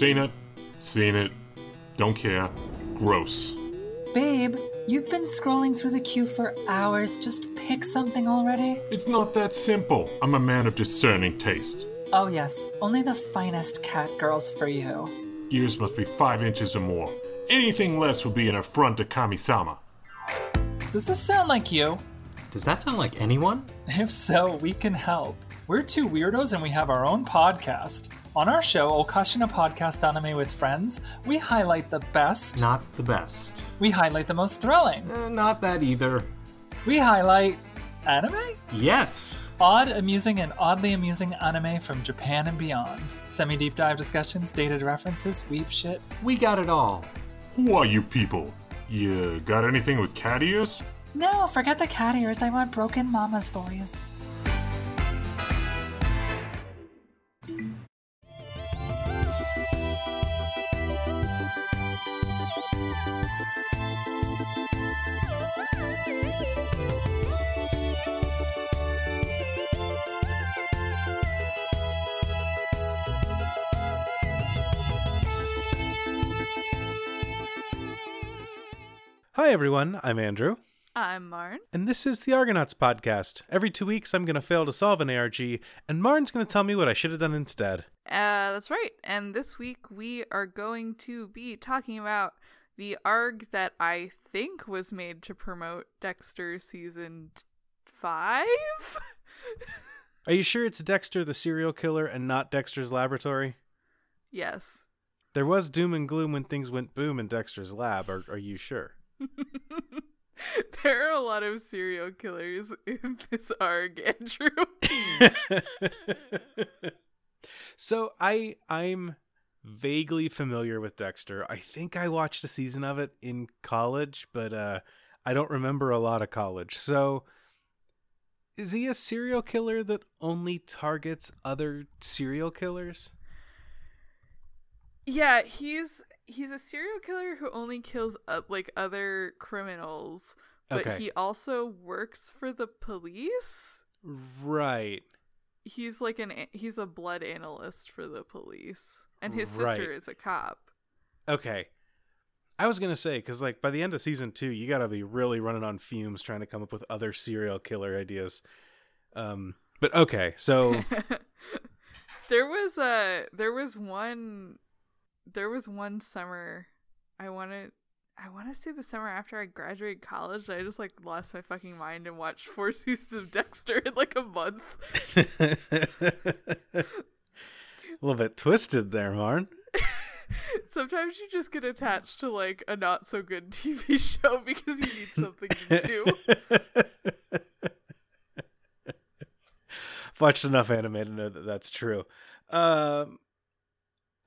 Seen it, seen it, don't care. Gross. Babe, you've been scrolling through the queue for hours. Just pick something already. It's not that simple. I'm a man of discerning taste. Oh, yes, only the finest cat girls for you. Ears must be five inches or more. Anything less would be an affront to Kami-sama. Does this sound like you? Does that sound like anyone? If so, we can help. We're two weirdos and we have our own podcast. On our show, Okashina Podcast Anime with Friends, we highlight the best, Not the best. we highlight the most thrilling, Uh, not that either. we highlight anime? Yes! Odd, amusing, and oddly amusing anime from Japan and beyond. Semi deep dive discussions, dated references, weep shit. We got it all. Who are you people? You got anything with cat ears? No, forget the cat ears. I want broken mama's voice. Hi, everyone. I'm Andrew, I'm Marn. and this is the Argonauts podcast. Every two weeks, I'm going to fail to solve an ARG, and Marn's going to tell me what I should have done instead. Uh, that's right. And this week we are going to be talking about the ARG that I think was made to promote Dexter season five. Are you sure it's Dexter the serial killer and not Dexter's laboratory? yes. There was doom and gloom when things went boom in Dexter's lab. Are, are you sure? there are a lot of serial killers in this ARG, Andrew. so I I'm vaguely familiar with Dexter. I think I watched a season of it in college, but uh I don't remember a lot of college. So is he a serial killer that only targets other serial killers? yeah, he's he's a serial killer who only kills uh, like other criminals, but Okay. he also works for the police. Right. he's like an he's a blood analyst for the police and his sister is a cop Okay. I was going to say cuz like by the end of season 2, you got to be really running on fumes trying to come up with other serial killer ideas. Um but okay. So there was a there was one there was one summer i wanted I want to say the summer after i graduated college i just like lost my fucking mind and watched four seasons of dexter in like a month a little bit twisted there, Marn. sometimes you just get attached to like a not so good tv show because you need something to do I've watched enough anime to know that that's true. Um,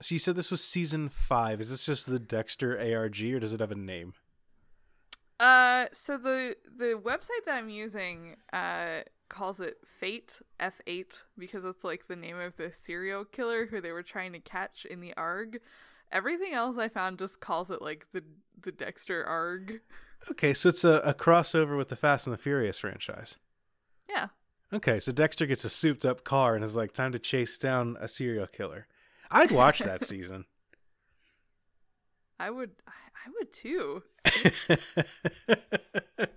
so you said this was season five. Is this just the Dexter ARG, or does it have a name? Uh, so the the website that I'm using uh calls it Fate F8 because it's like the name of the serial killer who they were trying to catch in the ARG. Everything else I found just calls it like the the Dexter ARG. Okay, so it's a, a crossover with the Fast and the Furious franchise. Yeah. Okay, so Dexter gets a souped up car and is like, time to chase down a serial killer. I'd watch that season. I would I would too.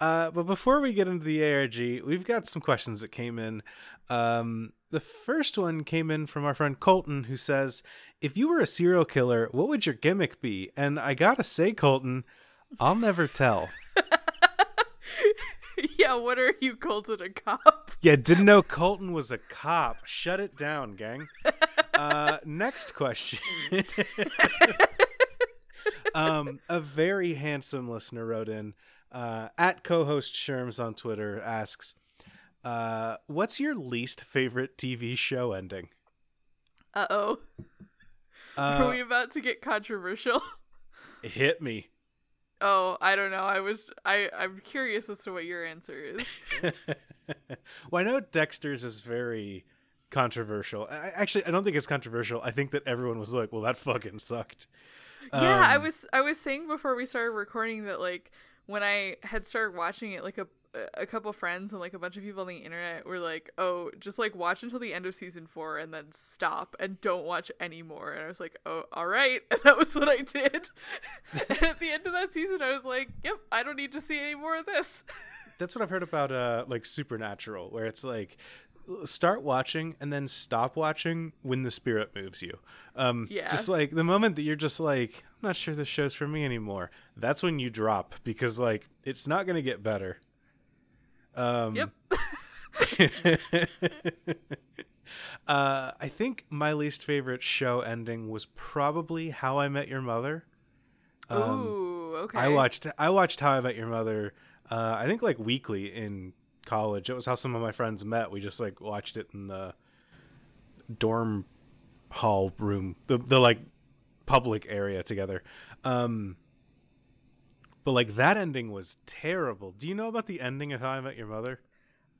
uh, but before we get into the ARG, we've got some questions that came in. Um, the first one came in from our friend Colton, who says, If you were a serial killer, what would your gimmick be? And I gotta say, Colton, I'll never tell. yeah, what are you Colton a cop? Yeah, didn't know Colton was a cop. Shut it down, gang. Uh, next question. um, a very handsome listener wrote in uh, at co-host Sherms on Twitter asks, uh, "What's your least favorite TV show ending?" Uh-oh. are Uh, we about to get controversial? hit me. Oh, I don't know. I was I I'm curious as to what your answer is. well, I know Dexter's is very controversial. I, actually, I don't think it's controversial. I think that everyone was like, "Well, that fucking sucked." Yeah, I Um, was I was saying before we started recording that like when I had started watching it like a a couple friends and like a bunch of people on the internet were like, "Oh, just like watch until the end of season 4 and then stop and don't watch anymore." And I was like, "Oh, all right." And that was what I did. and at the end of that season, I was like, "Yep, I don't need to see any more of this." That's what I've heard about uh like Supernatural, where it's like start watching and then stop watching when the spirit moves you. Um Yeah. just like the moment that you're just like, I'm not sure this show's for me anymore. That's when you drop because like it's not going to get better. Um yep. uh I think my least favorite show ending was probably How I Met Your Mother. Ooh, okay. Um, I watched I watched How I Met Your Mother. Uh, I think like weekly in college. It was how some of my friends met. We just like watched it in the dorm hall room, the the like public area together. Um, but like that ending was terrible. Do you know about the ending of How I Met Your Mother?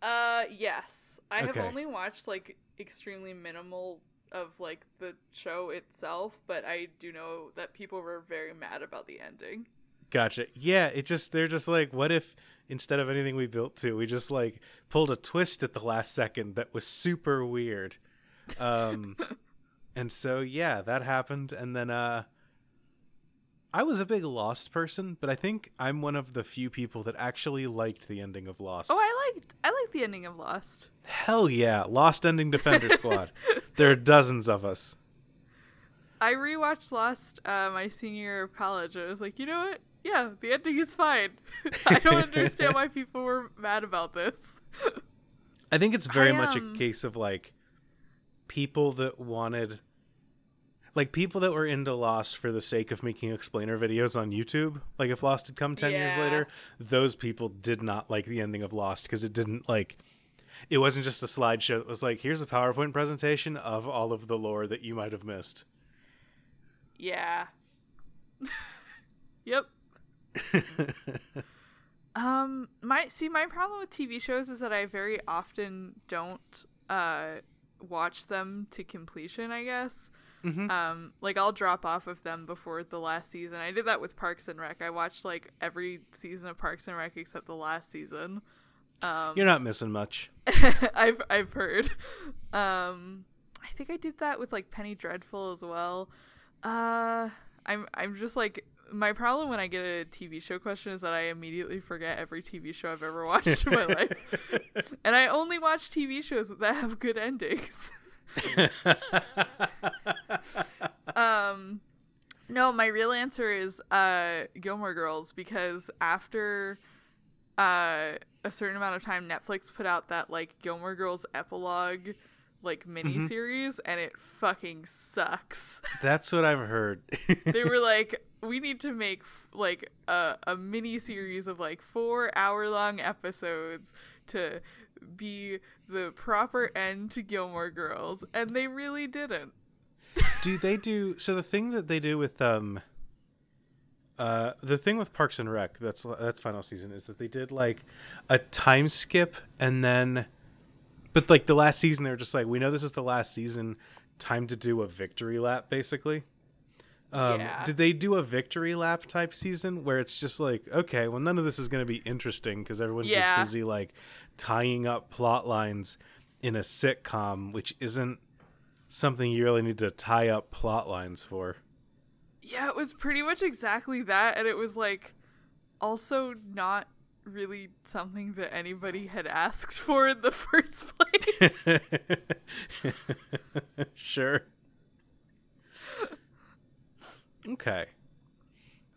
Uh, yes. I have only watched like extremely minimal of like the show itself, but I do know that people were very mad about the ending. Gotcha. Yeah, it just they're just like, what if instead of anything we built to, we just like pulled a twist at the last second that was super weird. Um and so yeah, that happened and then uh I was a big Lost person, but I think I'm one of the few people that actually liked the ending of Lost. Oh, I liked I liked the ending of Lost. Hell yeah, Lost ending Defender Squad. There are dozens of us. I rewatched Lost uh, my senior year of college. and I was like, you know what? Yeah, the ending is fine. I don't understand why people were mad about this. I think it's very I, much um, a case of like people that wanted like people that were into Lost for the sake of making explainer videos on YouTube. Like if Lost had come 10 years later, those people did not like the ending of Lost because it didn't like it wasn't just a slideshow that was like here's a PowerPoint presentation of all of the lore that you might have missed. Yeah. yep. Um, my see, my problem with TV shows is that I very often don't uh watch them to completion. I guess. Mhm. Um, like I'll drop off of them before the last season. I did that with Parks and Rec. I watched like every season of Parks and Rec except the last season. Um, You're not missing much. I've I've heard. Um, I think I did that with like Penny Dreadful as well. Uh, I'm I'm just like my problem when I get a TV show question is that I immediately forget every TV show I've ever watched in my life, and I only watch TV shows that have good endings. um, no, my real answer is uh Gilmore Girls because after uh a certain amount of time Netflix put out that like Gilmore Girls epilogue like mini series and it fucking sucks. That's what I've heard. they were like we need to make like a a mini series of like 4 hour long episodes to be the proper end to Gilmore Girls and they really didn't. do they do so the thing that they do with um uh the thing with Parks and Rec that's that's final season is that they did like a time skip and then but like the last season they were just like we know this is the last season time to do a victory lap basically um Yeah. did they do a victory lap type season where it's just like okay well none of this is going to be interesting because everyone's Yeah. just busy like tying up plot lines in a sitcom which isn't something you really need to tie up plot lines for. Yeah, it was pretty much exactly that, and it was like also not really something that anybody had asked for in the first place. sure. Okay.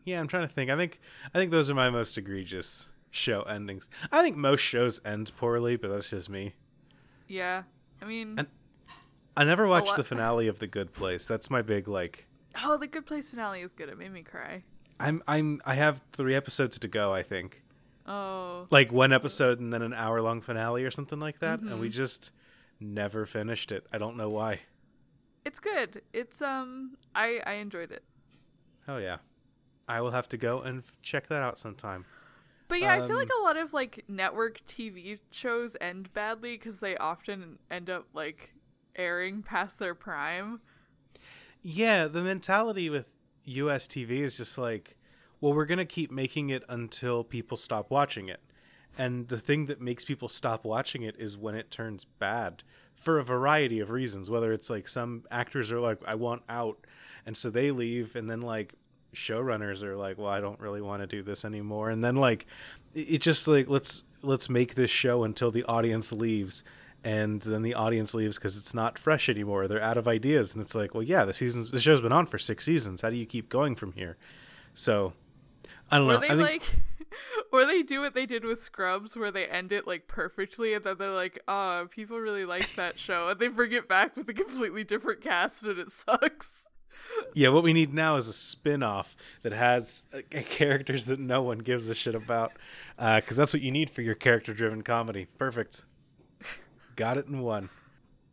Yeah, I'm trying to think. I think I think those are my most egregious show endings. I think most shows end poorly, but that's just me. yeah, I mean, And- I never watched the finale of The Good Place. That's my big like oh, the Good Place finale is good. It made me cry. I'm I'm I have 3 episodes to go, I think. Oh, Like one episode and then an hour long finale or something like that, and we just never finished it. I don't know why. it's good. It's um, I I enjoyed it. Oh yeah. I will have to go and f- check that out sometime. But yeah, I feel like Um, a lot of like network TV shows end badly because they often end up like airing past their prime. Yeah, the mentality with US TV is just like, well, we're going to keep making it until people stop watching it. and the thing that makes people stop watching it is when it turns bad for a variety of reasons whether it's like some actors are like I want out and so they leave and then like showrunners are like well I don't really want to do this anymore. And then like it just like let's let's make this show until the audience leaves. And then the audience leaves because it's not fresh anymore. They're out of ideas. And it's like well yeah the seasons the show's been on for six seasons. How do you keep going from here? So i don't Or know. they I think, like, or they do what they did with Scrubs, where they end it like perfectly, and then they're like, "Ah, people really like that show," and they bring it back with a completely different cast, and it sucks. Yeah what we need now is a spin-off that has uh, characters that no one gives a shit about because that's what you need for your character-driven comedy perfect got it in one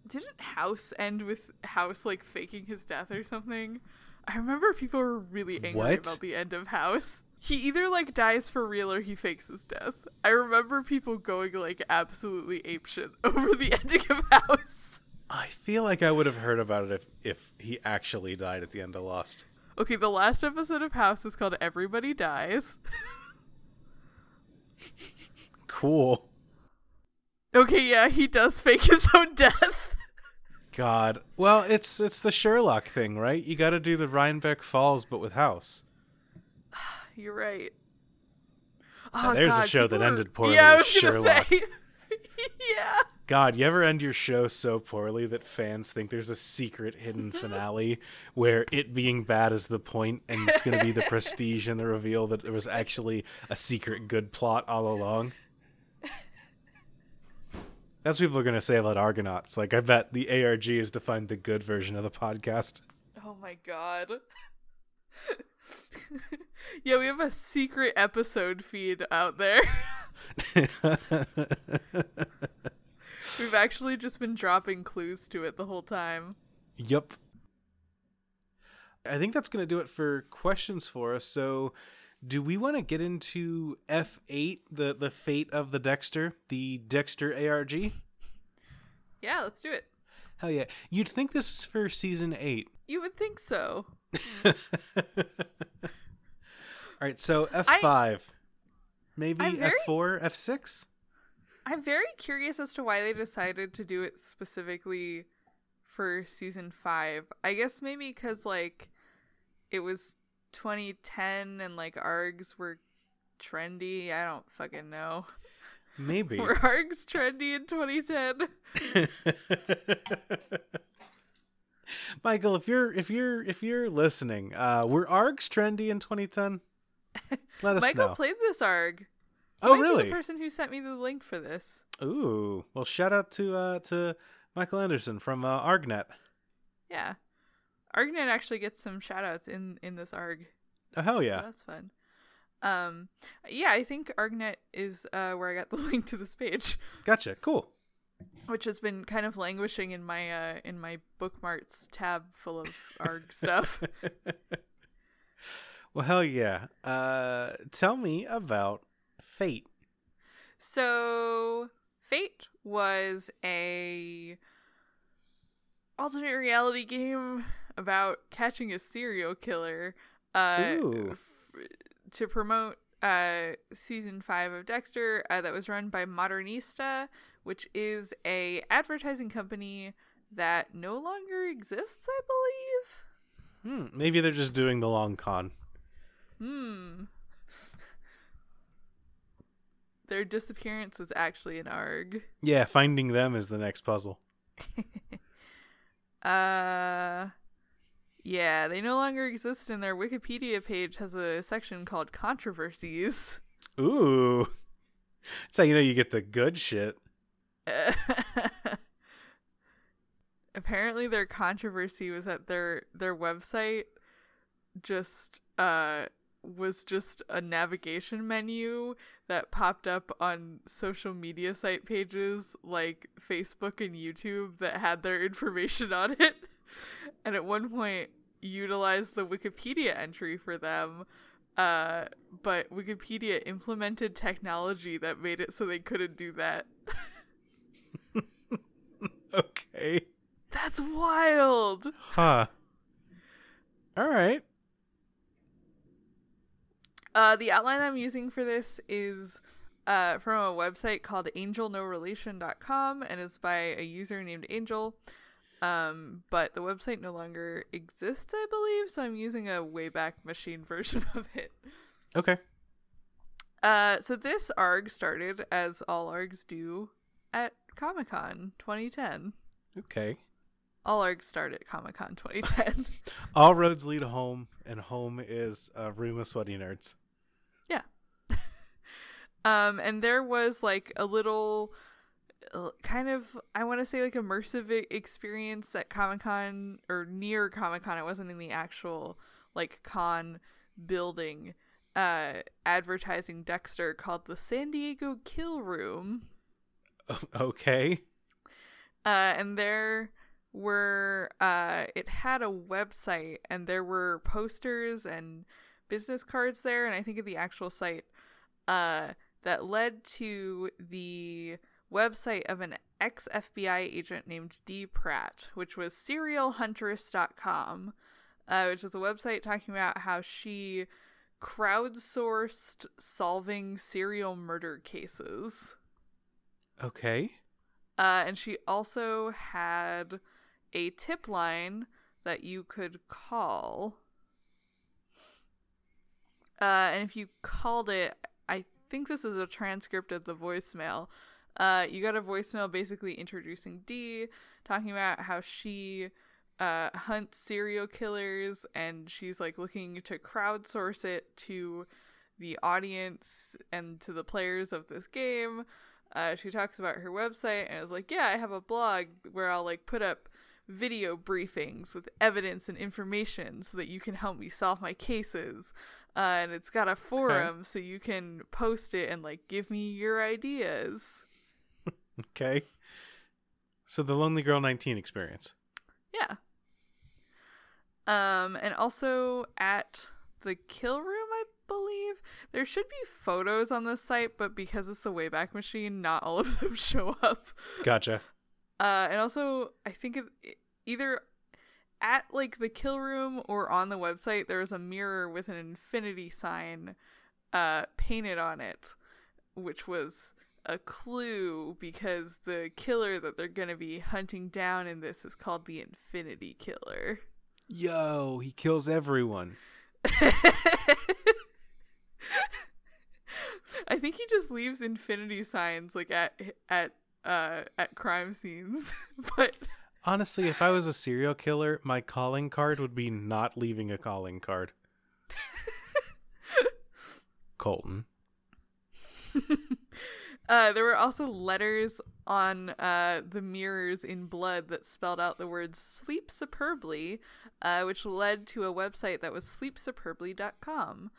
Didn't House end with House like faking his death or something? I remember people were really angry What? about the end of House. He either like dies for real or he fakes his death. I remember people going like absolutely apeshit over the ending of House. I feel like i would have heard about it if, if he actually died at the end of lost Okay, the last episode of House is called Everybody Dies. cool Okay, yeah, he does fake his own death. God. Well, it's it's the Sherlock thing, right? You got to do the Reichenbach Falls, but with House. You're right. Oh, there's a show that ended poorly Yeah, I with was gonna Sherlock. say. yeah. God, you ever end your show so poorly that fans think there's a secret hidden finale where it being bad is the point, and it's going to be the prestige and the reveal that there was actually a secret good plot all along? That's what people are going to say about Argonauts. Like, I bet the ARG is to find the good version of the podcast. Oh my god. yeah, we have a secret episode feed out there. We've actually just been dropping clues to it the whole time. Yep. I think that's going to do it for questions for us. So, do we want to get into F8, the the fate of the Dexter, the Dexter ARG? Yeah, let's do it. Hell yeah. You'd think this is for season 8. You would think so. All right, so F5. Maybe I'm very- F4, F6? I'm very curious as to why they decided to do it specifically for season 5. I guess maybe cuz like it was 2010 and like args were trendy. I don't fucking know. Maybe. Were args trendy in 2010? Michael, if you're if you're if you're listening, uh were ARGs trendy in 2010? Let us Michael know. played this arg. Oh, really? the person who sent me the link for this. Ooh, well, shout out to uh to Michael Anderson from uh, ArgNet. Yeah. Argnet actually gets some shout outs in in this arg. Oh hell So yeah! that's fun. Um yeah, I think Argnet is uh where I got the link to this page, Gotcha. Cool. which has been kind of languishing in my uh in my bookmarks tab full of arg stuff. Well, hell yeah. Uh, tell me about Fate. So, Fate was a alternate reality game about catching a serial killer uh f- to promote uh season 5 of Dexter uh, that was run by Modernista, which is a advertising company that no longer exists, I believe. Hmm. Maybe they're just doing the long con. Hmm. Their disappearance was actually an arg. Yeah, finding them is the next puzzle. Uh yeah, they no longer exist and their Wikipedia page has a section called controversies. Ooh. That's how you know you get the good shit. Apparently their controversy was that their their website just uh was just a navigation menu that popped up on social media site pages like Facebook and YouTube that had their information on it. And at one point utilized the Wikipedia entry for them. Uh, but Wikipedia implemented technology that made it so they couldn't do that. Okay. That's wild. Huh. All right. Uh, the outline I'm using for this is uh, from a website called angelnorelation.com and is by a user named Angel. Um, but the website no longer exists, I believe, so I'm using a Wayback Machine version of it. Okay. Uh, so this ARG started as all ARGs do at Comic Con 2010. Okay. All ARGs start at Comic Con 2010. All roads lead home, and home is a room of sweaty nerds. yeah. um, and there was like a little uh, kind of I want to say like immersive experience at Comic Con or near Comic Con. It wasn't in the actual like con building. Uh, advertising Dexter called the San Diego Kill Room. Okay. Uh, and there were uh, it had a website, and there were posters and business cards there, and I think of the actual site uh, that led to the website of an ex FBI agent named Dee Pratt, which was serialhuntress.com, uh, which is a website talking about how she crowdsourced solving serial murder cases. Okay. Uh, and she also had a tip line that you could call. Uh, and if you called it, I think this is a transcript of the voicemail. Uh, you got a voicemail basically introducing Dee, talking about how she uh, hunts serial killers and she's like looking to crowdsource it to the audience and to the players of this game. Uh, she talks about her website and is like, Yeah, I have a blog where I'll like put up video briefings with evidence and information so that you can help me solve my cases. Uh, and it's got a forum so you can post it and like give me your ideas. Okay. So the Lonely Girl 19 experience. Yeah. Um, and also at the kill room, I believe there should be photos on this site, but because it's the Wayback Machine, not all of them show up. Gotcha. Uh, and also, I think it, either at like the kill room or on the website, there is a mirror with an infinity sign uh, painted on it, which was a clue because the killer that they're going to be hunting down in this is called the Infinity Killer. Yo, he kills everyone. I think he just leaves infinity signs like at at uh at crime scenes. but Honestly, if I was a serial killer, my calling card would be not leaving a calling card. Colton. uh there were also letters on uh the mirrors in blood that spelled out the words sleep superbly, uh which led to a website that was sleepsuperbly.com.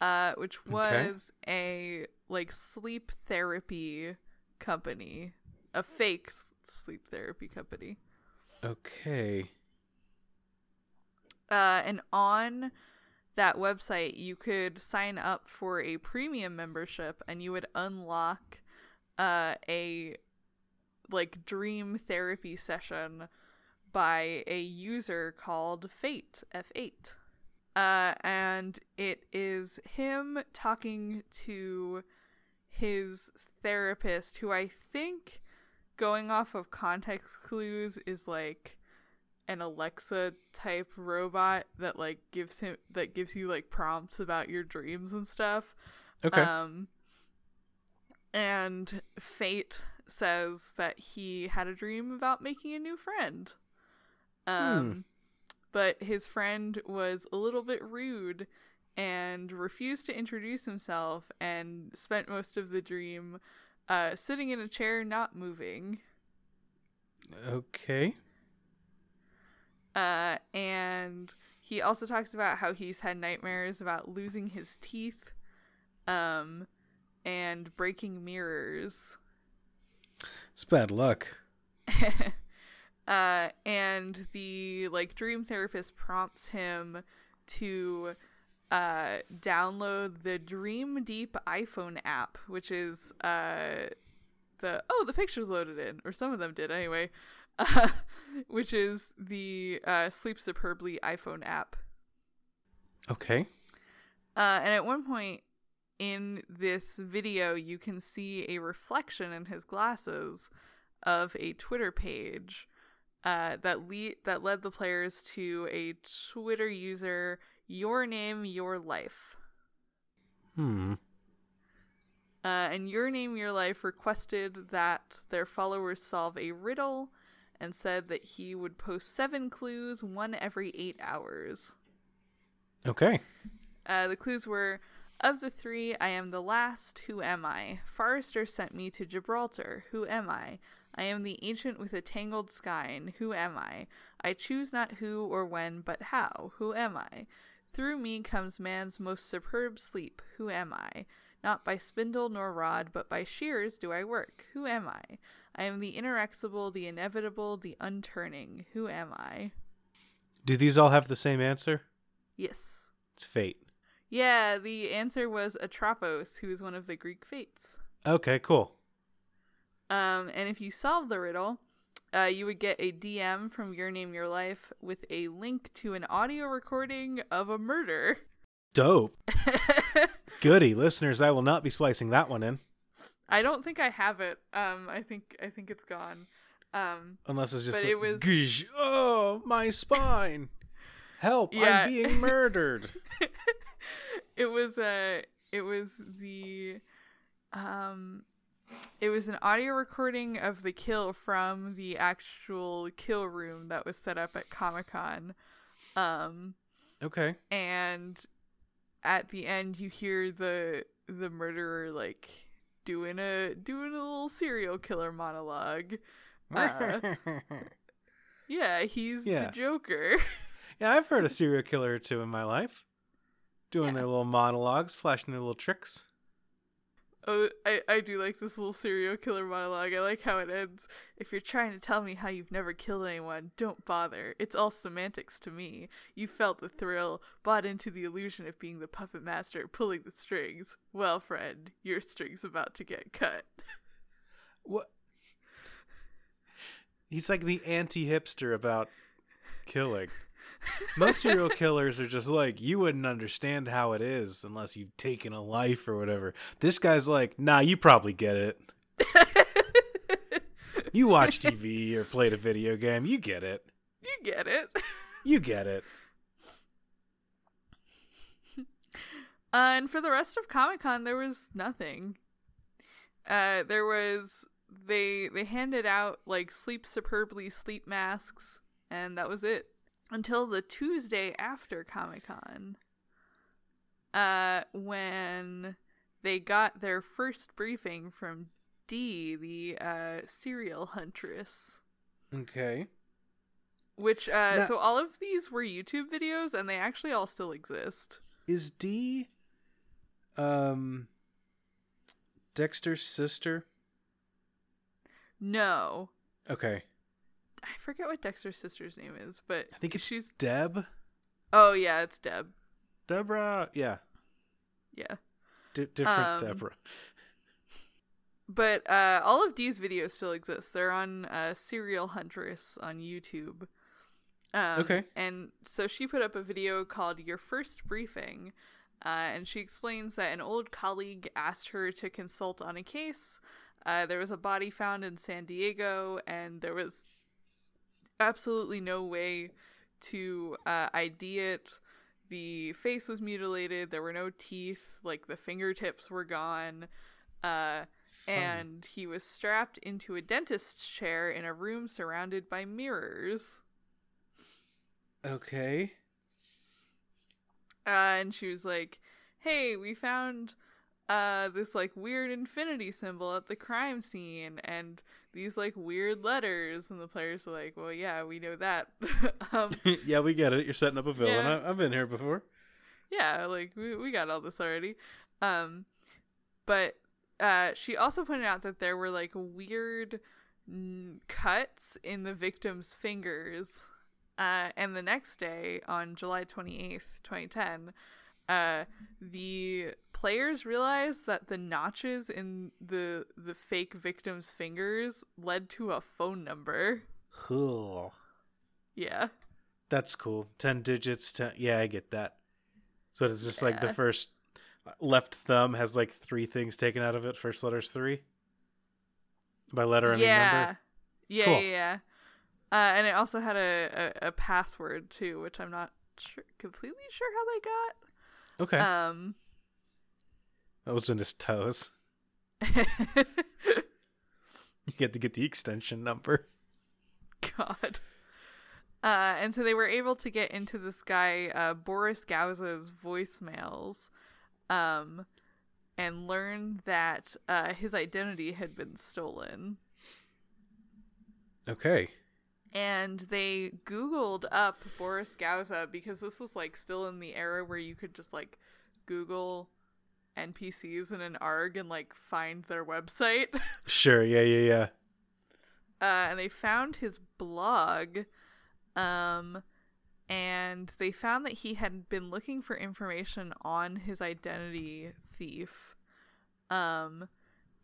Uh, which was a like sleep therapy company, a fake sleep therapy company. Okay. Uh, and on that website, you could sign up for a premium membership, and you would unlock uh, a like dream therapy session by a user called Fate F8. Uh, and it is him talking to his therapist, who I think, going off of context clues, is like an Alexa type robot that like gives him that gives you like prompts about your dreams and stuff. Okay. Um and Fate says that he had a dream about making a new friend. Um but his friend was a little bit rude and refused to introduce himself and spent most of the dream uh sitting in a chair not moving. okay. Uh, and he also talks about how he's had nightmares about losing his teeth, um, and breaking mirrors. It's bad luck. uh, and the like dream therapist prompts him to uh download the Dream Deep iPhone app, which is uh the oh the pictures loaded in, or some of them did anyway. Uh, which is the uh, Sleep Superbly iPhone app. Okay. Uh, and at one point in this video, you can see a reflection in his glasses of a Twitter page uh, that lead that led the players to a Twitter user, your name, your life. Hmm. Uh, and Your Name Your Life requested that their followers solve a riddle and said that he would post seven clues, one every eight hours. Okay. Uh, the clues were Of the three, I am the last. Who am I? Forrester sent me to Gibraltar. Who am I? I am the ancient with a tangled skein. Who am I? I choose not who or when, but how. Who am I? Through me comes man's most superb sleep. Who am I? Not by spindle nor rod, but by shears do I work. Who am I? I am the inexorable, the inevitable, the unturning. Who am I? Do these all have the same answer? Yes. It's fate. Yeah, the answer was Atropos, who is one of the Greek fates. Okay, cool. Um, and if you solve the riddle, uh, you would get a DM from Your Name Your Life with a link to an audio recording of a murder. Dope. Goody, listeners, I will not be splicing that one in. I don't think I have it. Um, I think I think it's gone. Um, Unless it's just But like, it was- "Gsh, oh, my spine. Help, Yeah. I'm being murdered. it was uh it was the um it was an audio recording of the kill from the actual kill room that was set up at Comic-Con. Um okay. and at the end you hear the the murderer like doing a doing a little serial killer monologue. Uh, yeah, he's Yeah. the Joker. yeah, I've heard a serial killer or two in my life. Doing their little monologues, flashing their little tricks. Oh, I, I do like this little serial killer monologue. I like how it ends. If you're trying to tell me how you've never killed anyone, don't bother. It's all semantics to me. You felt the thrill, bought into the illusion of being the puppet master pulling the strings. Well, friend, your string's about to get cut. What? He's like the anti-hipster about killing. Most serial killers are just like you wouldn't understand how it is unless you've taken a life or whatever. This guy's like, nah, you probably get it. You watch TV or played a video game, you get it. You get it. You get it. Uh, and for the rest of Comic Con, there was nothing. Uh, there was they they handed out like sleep superbly sleep masks, and that was it until the Tuesday after Comic Con. Uh, when they got their first briefing from Dee, the uh, serial huntress. Okay. Which uh, Now- so all of these were YouTube videos, and they actually all still exist. Is Dee um Dexter's sister? No, Okay. I forget what Dexter's sister's name is, but I think it's she's. Deb. Oh yeah, it's Deb. Deborah. Yeah. Yeah, D- different Um, Deborah. but uh, all of Dee's videos still exist. They're on uh, Serial Huntress on YouTube. Um, Okay. And so she put up a video called "Your First Briefing," uh, and she explains that an old colleague asked her to consult on a case. Uh, there was a body found in San Diego, and there was absolutely no way to uh, ID it. The face was mutilated. There were no teeth. Like the fingertips were gone. Uh, and he was strapped into a dentist's chair in a room surrounded by mirrors. Okay. Uh, and she was like, "Hey, we found uh this like weird infinity symbol at the crime scene and these like weird letters." And the players are like, "Well, yeah, we know that." um, yeah, we get it. You're setting up a villain. Yeah. I- I've been here before. yeah, like we we got all this already. Um, but uh, she also pointed out that there were like weird n- cuts in the victim's fingers. Uh, and the next day, on July 28th, 2010, uh, the players realized that the notches in the the fake victim's fingers led to a phone number. Cool. Yeah. That's cool. Ten digits. Ten. Yeah, I get that. So it's just like the first left thumb has like three things taken out of it. First letter's three. By letter and yeah. number. Yeah, Cool. yeah, yeah. Uh, and it also had a, a, a password too, which I'm not sure, completely sure how they got. Okay. Um, that was in his toes. You get to get the extension number. God. Uh, and so they were able to get into this guy uh, Boris Gauza's voicemails, um, and learn that uh, his identity had been stolen. Okay. And they Googled up Boris Gauza because this was like still in the era where you could just like Google NPCs in an ARG and like find their website. Sure. Yeah. Yeah. Yeah. uh, and they found his blog um and they found that he had been looking for information on his identity thief um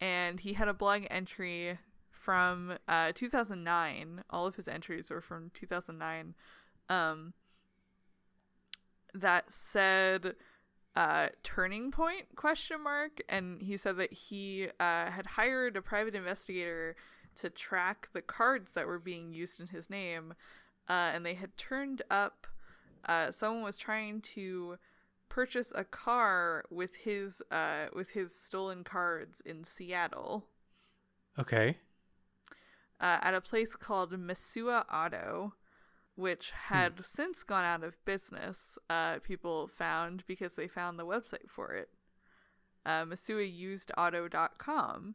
and he had a blog entry from uh 2009 all of his entries were from 2009 um that said uh turning point question mark and he said that he uh had hired a private investigator to track the cards that were being used in his name uh and they had turned up uh someone was trying to purchase a car with his uh with his stolen cards in Seattle Okay. uh, at a place called Masua Auto, which had since gone out of business. Uh, people found because they found the website for it. Uh, MasuaUsedAuto.com,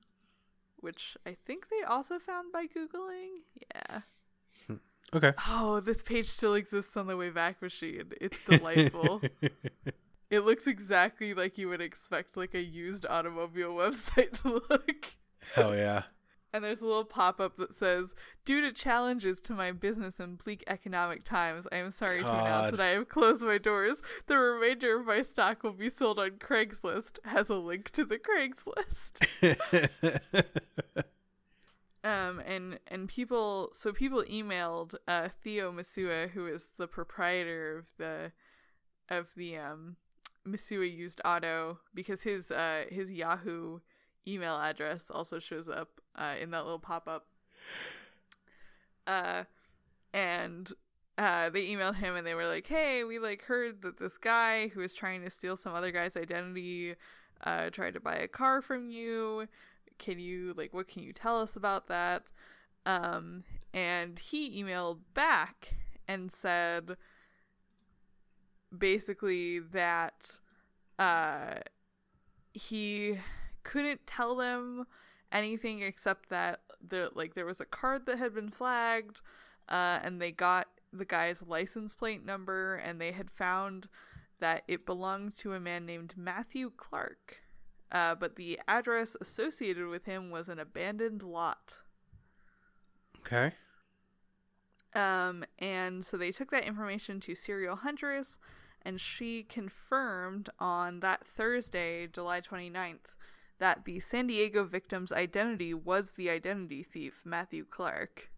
which I think they also found by Googling. Yeah. Okay. Oh, this page still exists on the Wayback Machine. It's delightful. it looks exactly like you would expect like a used automobile website to look. Hell yeah. And there's a little pop up that says, Due to challenges to my business in bleak economic times, I am sorry to announce that I have closed my doors. The remainder of my stock will be sold on Craigslist. Has a link to the Craigslist. um and and people so people emailed uh Theo Masua, who is the proprietor of the of the um Masua used auto because his uh his Yahoo email address also shows up uh, in that little pop up. Uh, and uh, they emailed him and they were like, "Hey, we like heard that this guy who was trying to steal some other guy's identity uh, tried to buy a car from you. Can you like what can you tell us about that?" Um, and he emailed back and said basically that uh he couldn't tell them anything except that there like there was a card that had been flagged uh and they got the guy's license plate number and they had found that it belonged to a man named Matthew Clark. Uh but the address associated with him was an abandoned lot. okay. Um, and so they took that information to Serial Huntress, and she confirmed on that Thursday, July 29th, that the San Diego victim's identity was the identity thief, Matthew Clark.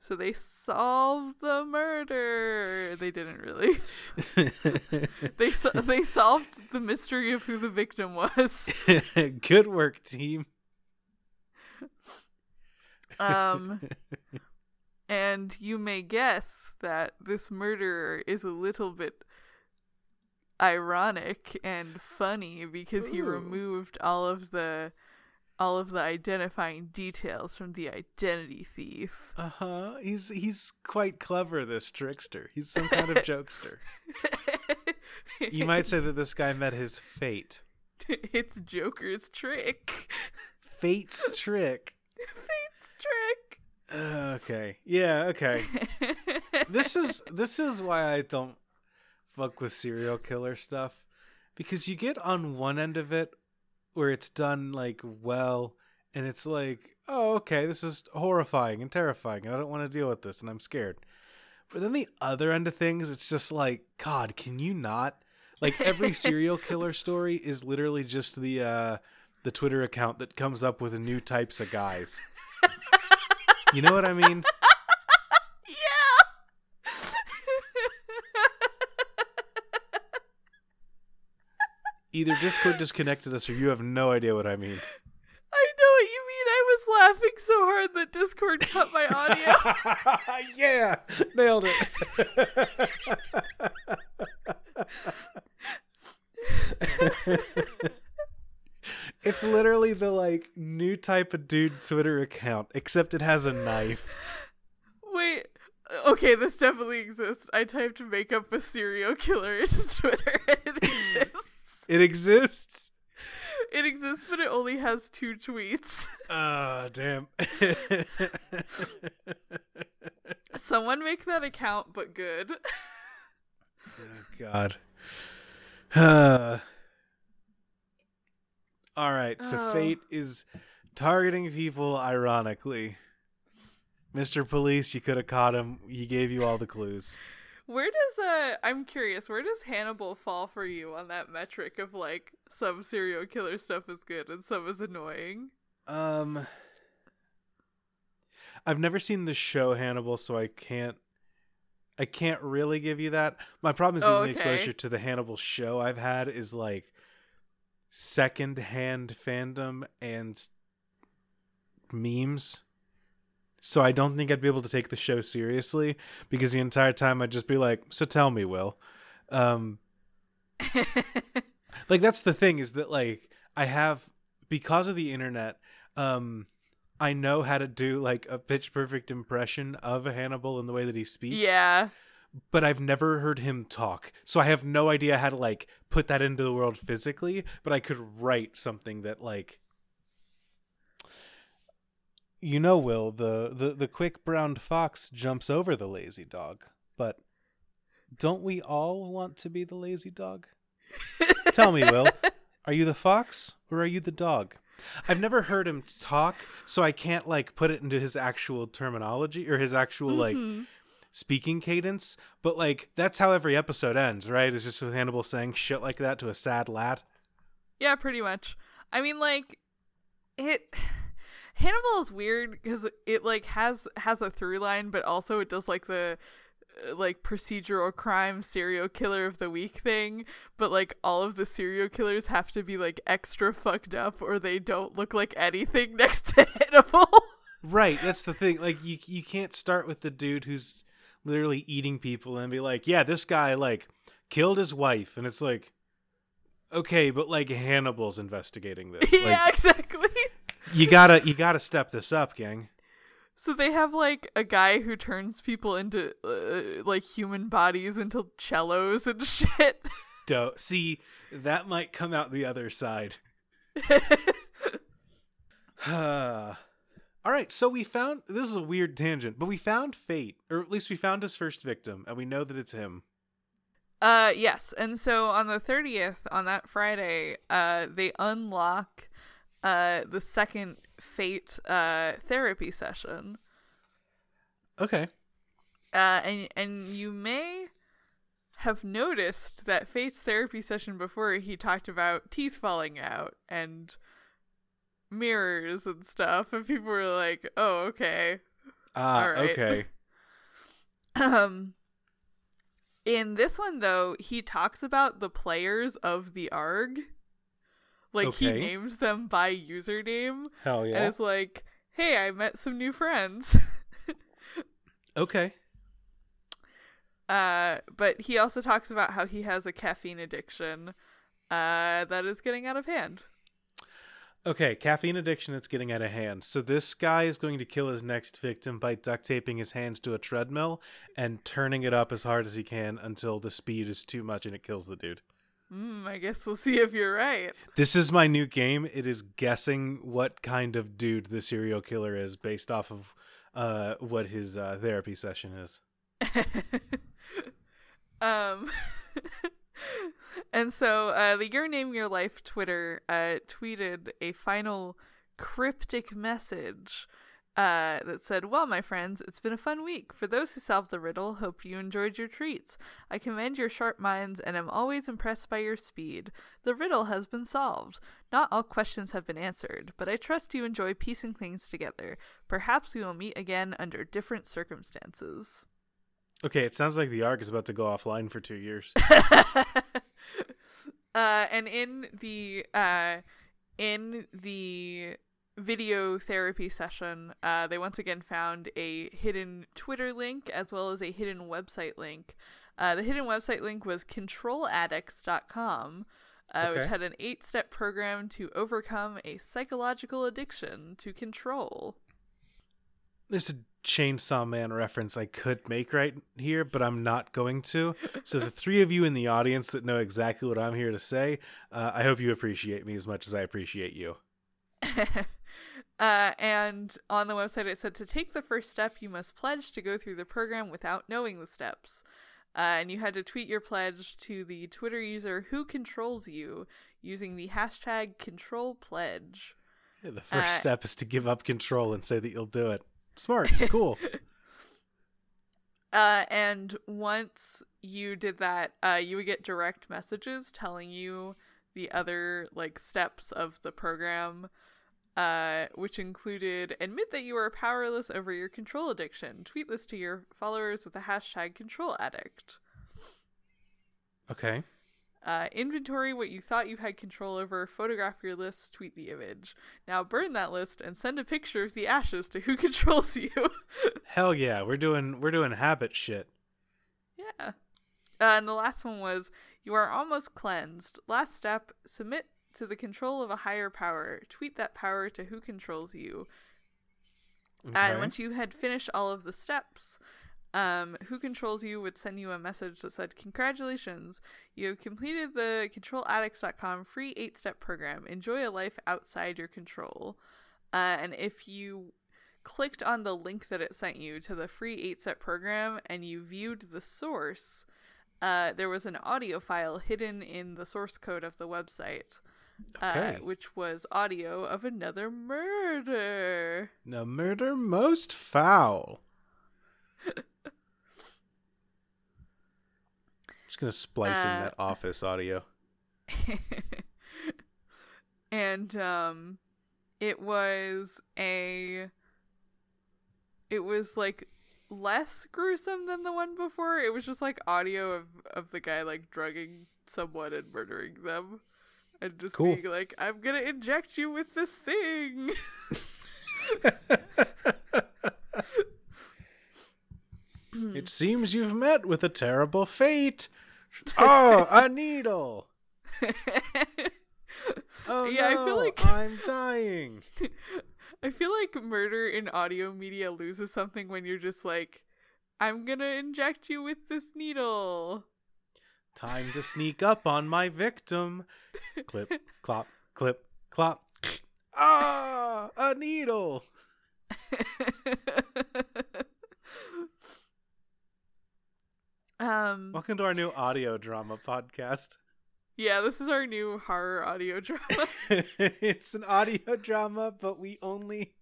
So they solved the murder. They didn't really. They so- they solved the mystery of who the victim was. Good work, team. Um, and you may guess that this murderer is a little bit ironic and funny because he removed all of the all of the identifying details from the identity thief. Uh huh. He's he's quite clever. This trickster. He's some kind of jokester. You might say that this guy met his fate. it's Joker's trick. Fate's trick. Fate's trick. Uh, okay. Yeah. Okay. This is this is why I don't fuck with serial killer stuff because you get on one end of it where it's done like well and it's like oh okay this is horrifying and terrifying and I don't want to deal with this and I'm scared. But then the other end of things it's just like god can you not like every serial killer story is literally just the uh the Twitter account that comes up with new types of guys. You know what I mean? Either Discord disconnected us or you have no idea what I mean. I know what you mean. I was laughing so hard that Discord cut my audio. yeah, nailed it. it's literally the like new type of dude Twitter account, except it has a knife. Wait. Okay, this definitely exists. I typed makeup a serial killer into Twitter. and It exists. It exists. It exists, but it only has two tweets. Ah, damn. Someone make that account, but good. Oh, God. Uh, all right, so Oh. fate is targeting people ironically. Mr. Police, you could have caught him. He gave you all the clues. Where does uh I'm curious, where does Hannibal fall for you on that metric of like some serial killer stuff is good and some is annoying? Um I've never seen the show Hannibal, so I can't I can't really give you that. My problem is Oh, even the okay. exposure to the Hannibal show I've had is like second hand fandom and memes. So I don't think I'd be able to take the show seriously because the entire time I'd just be like, "So tell me, Will." Um like that's the thing is that like I have because of the internet, um I know how to do like a pitch perfect impression of Hannibal in the way that he speaks yeah. but I've never heard him talk. So I have no idea how to like put that into the world physically, but I could write something that like you know, Will, the, the, the quick brown fox jumps over the lazy dog, but don't we all want to be the lazy dog? Tell me, Will, are you the fox or are you the dog? I've never heard him talk, so I can't like put it into his actual terminology or his actual like Mhm. speaking cadence, but like that's how every episode ends, right? It's just with Hannibal saying shit like that to a sad lad. Yeah, pretty much. I mean, like it. Hannibal is weird because it like has has a through line, but also it does like the uh, like procedural crime serial killer of the week thing. But like all of the serial killers have to be like extra fucked up, or they don't look like anything next to Hannibal. Right, that's the thing. Like you you can't start with the dude who's literally eating people and be like, "Yeah, this guy like killed his wife." And it's like, "Okay, but like Hannibal's investigating this." Like yeah, exactly. You got to you got to step this up, gang. So they have like a guy who turns people into uh, like human bodies into cellos and shit. Do- See, that might come out the other side. All right, so we found this is a weird tangent, but we found Fate, or at least we found his first victim, and we know that it's him. Uh yes, and so on the 30th on that Friday, uh they unlock uh the second Fate uh therapy session. Okay. Uh and and you may have noticed that Fate's therapy session before he talked about teeth falling out and mirrors and stuff and people were like, "Oh, okay." Ah, All right. okay. Um in this one though, he talks about the players of the ARG. Like he names them by username Hell and it's like, "Hey, I met some new friends." Okay. uh but he also talks about how he has a caffeine addiction uh that is getting out of hand. Okay, caffeine addiction that's getting out of hand. So this guy is going to kill his next victim by duct taping his hands to a treadmill and turning it up as hard as he can until the speed is too much and it kills the dude. Mm, I guess we'll see if you're right. This is my new game. It is guessing what kind of dude the serial killer is based off of uh, what his uh, therapy session is. um and so uh the your name your life twitter uh tweeted a final cryptic message uh that said well my friends it's been a fun week. For those who solved the riddle hope you enjoyed your treats. I commend your sharp minds and am always impressed by your speed. The riddle has been solved. Not all questions have been answered but i trust you enjoy piecing things together. Perhaps we will meet again under different circumstances. Okay, it sounds like the ARG is about to go offline for two years. Uh, and in the uh, in the video therapy session, uh, they once again found a hidden Twitter link as well as a hidden website link. Uh, the hidden website link was controladdicts.com, uh, Okay. which had an eight step program to overcome a psychological addiction to control. There's a Chainsaw Man reference I could make right here, but I'm not going to. So the three of you in the audience that know exactly what I'm here to say, uh, I hope you appreciate me as much as I appreciate you. uh, and on the website, it said to take the first step, you must pledge to go through the program without knowing the steps. Uh, and you had to tweet your pledge to the Twitter user who controls you using the hashtag control pledge. Yeah, the first Uh, step is to give up control and say that you'll do it. Smart, cool. Uh, and once you did that, uh, you would get direct messages telling you the other like steps of the program, uh, which included admit that you are powerless over your control addiction. Tweet this to your followers with the hashtag control addict. Okay. Uh, inventory what you thought you had control over, photograph your list, tweet the image. Now burn that list and send a picture of the ashes to who controls you. Hell yeah, we're doing we're doing habit shit. Yeah. Uh, and the last one was you are almost cleansed. Last step submit to the control of a higher power. Tweet that power to who controls you. Okay. And once you had finished all of the steps, um, who controls you would send you a message that said, Congratulations, you have completed the controladdicts.com free eight step program. Enjoy a life outside your control. Uh, and if you clicked on the link that it sent you to the free eight step program and you viewed the source, uh, there was an audio file hidden in the source code of the website, Okay. uh, which was audio of another murder. The murder most foul. Just gonna splice in Uh, that office audio. and um it was a it was like less gruesome than the one before it was just like audio of of the guy like drugging someone and murdering them and just Cool. being like i'm gonna inject you with this thing it seems you've met with a terrible fate. Oh, a needle. Oh Yeah, I feel like- I'm dying. i feel like murder in audio media loses something when you're just like i'm gonna inject you with this needle Time to sneak up on my victim. Clip, clop, clip, clop. Ah, a needle. um Welcome to our new audio drama podcast. yeah this is our new horror audio drama it's an audio drama, but we only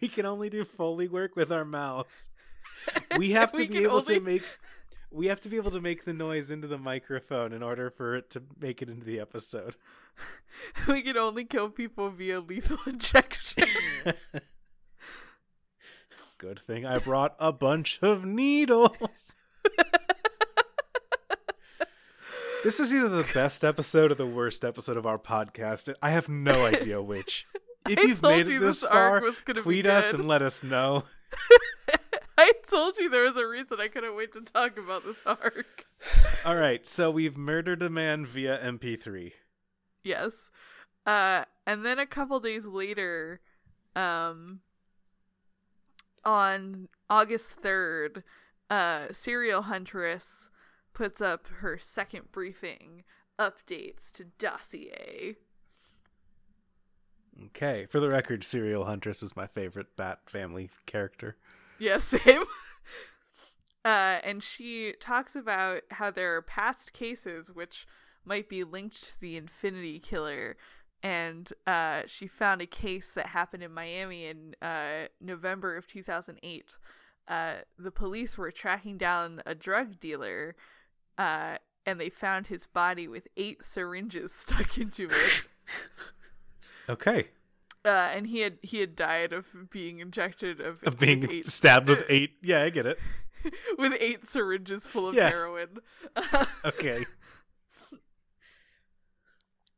we can only do foley work with our mouths. We have to We be able to make we have to be able to make the noise into the microphone in order for it to make it into the episode. we can only kill people via lethal injection Good thing I brought a bunch of needles. this is either the best episode or the worst episode of our podcast. I have no idea which. If I you've made it this this far, tweet us and let us know. i told you there was a reason i couldn't wait to talk about this arc All right, so we've murdered a man via MP3. yes uh and then a couple days later um on august 3rd uh serial huntress puts up her second briefing updates to dossier Okay, for the record, Serial Huntress is my favorite Bat family character. Yeah, same. Uh, and she talks about how there are past cases which might be linked to the Infinity Killer. And uh, she found a case that happened in Miami in uh, November of 2008. Uh, the police were tracking down a drug dealer, uh, and they found his body with eight syringes stuck into it. Okay, Uh, and he had he had died of being injected of, of being eight stabbed with eight. Yeah, I get it. with eight syringes full of Yeah. heroin. Okay.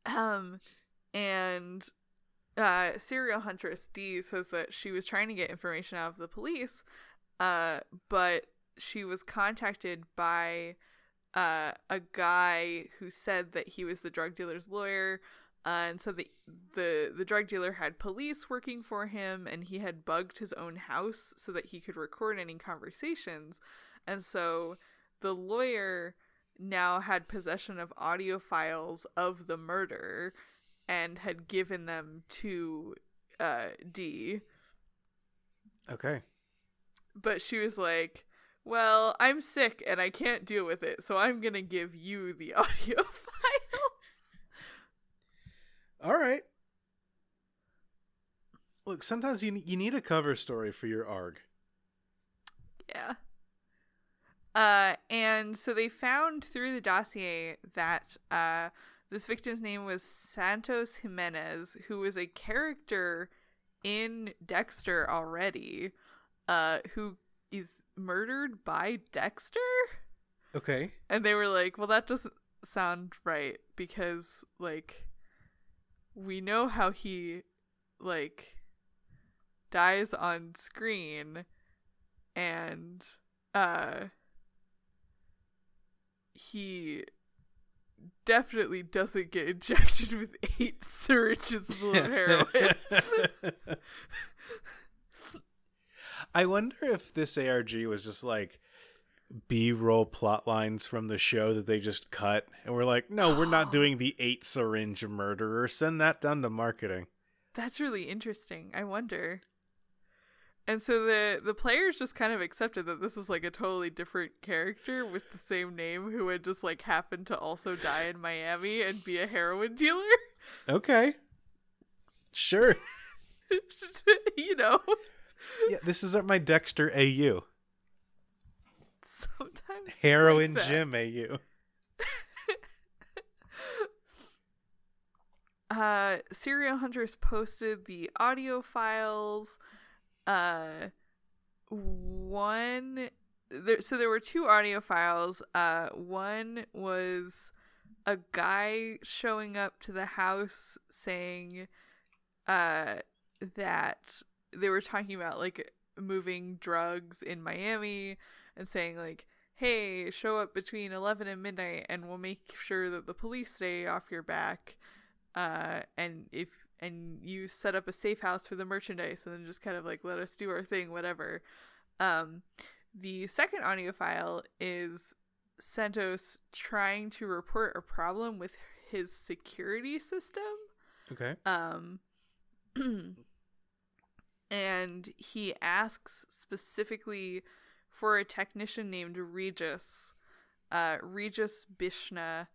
Um, and uh, serial huntress Dee says that she was trying to get information out of the police, uh, but she was contacted by uh, a guy who said that he was the drug dealer's lawyer. Uh, and so that the the drug dealer had police working for him, and he had bugged his own house so that he could record any conversations. And so the lawyer now had possession of audio files of the murder and had given them to uh, Dee. Okay. But she was like, Well, I'm sick and I can't deal with it, so I'm going to give you the audio files. All right. Look, sometimes you you need a cover story for your arg. Yeah. Uh, and so they found through the dossier that uh, this victim's name was Santos Jimenez, who was a character in Dexter already, uh, who is murdered by Dexter. Okay. And they were like, well, that doesn't sound right because, like, we know how he, like, dies on screen and, uh, he definitely doesn't get injected with eight syringes full of heroin. I wonder if this ARG was just like B-roll plot lines from the show that they just cut and we're like, no, we're not doing the eight syringe murderer. Send that down to marketing. That's really interesting. I wonder. And so the the players just kind of accepted that this was like a totally different character with the same name who had just like happened to also die in Miami and be a heroin dealer. Okay. Sure. you know. Yeah, this is my Dexter AU. Sometimes Heroin like. Jim AU. uh Serial Huntress posted the audio files uh one there, so there were two audio files uh one was a guy showing up to the house saying uh that they were talking about like moving drugs in Miami and saying like hey show up between 11 and midnight and we'll make sure that the police stay off your back uh and if and you set up a safe house for the merchandise and then just kind of like let us do our thing whatever um the second audio file is santos trying to report a problem with his security system Okay. um and he asks specifically for a technician named Regis uh Regis Bishna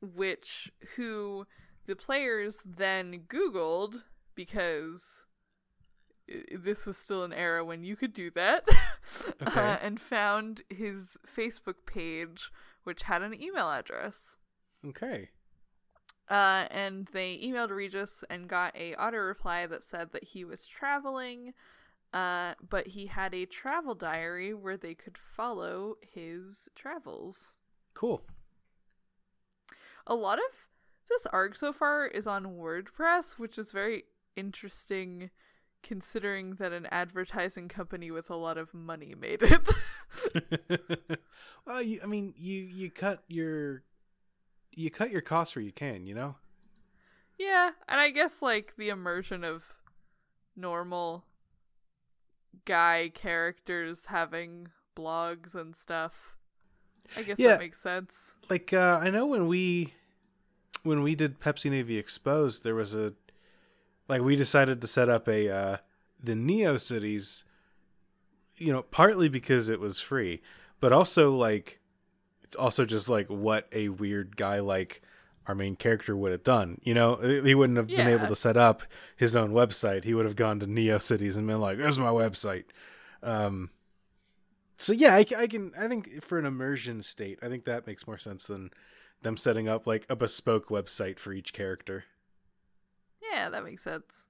which who the players then googled because this was still an era when you could do that Okay. uh, and found his Facebook page which had an email address Okay. uh, and they emailed Regis and got a auto reply that said that he was traveling, uh, but he had a travel diary where they could follow his travels. Cool. A lot of this arc so far is on WordPress, which is very interesting considering that an advertising company with a lot of money made it. well, you, I mean, you you cut your you cut your costs where you can, you know. yeah, and I guess like the immersion of normal guy characters having blogs and stuff. I guess Yeah. that makes sense. Like uh, I know when we when we did Pepsi Navy Exposed, there was a like we decided to set up a uh, the Neocities, you know, partly because it was free, but also like it's also just like what a weird guy like our main character would have done. You know, he wouldn't have been able to set up his own website. He would have gone to Neocities and been like, "There's my website." Um, so yeah, I, I can. I think for an immersion state, I think that makes more sense than them setting up like a bespoke website for each character. Yeah, that makes sense.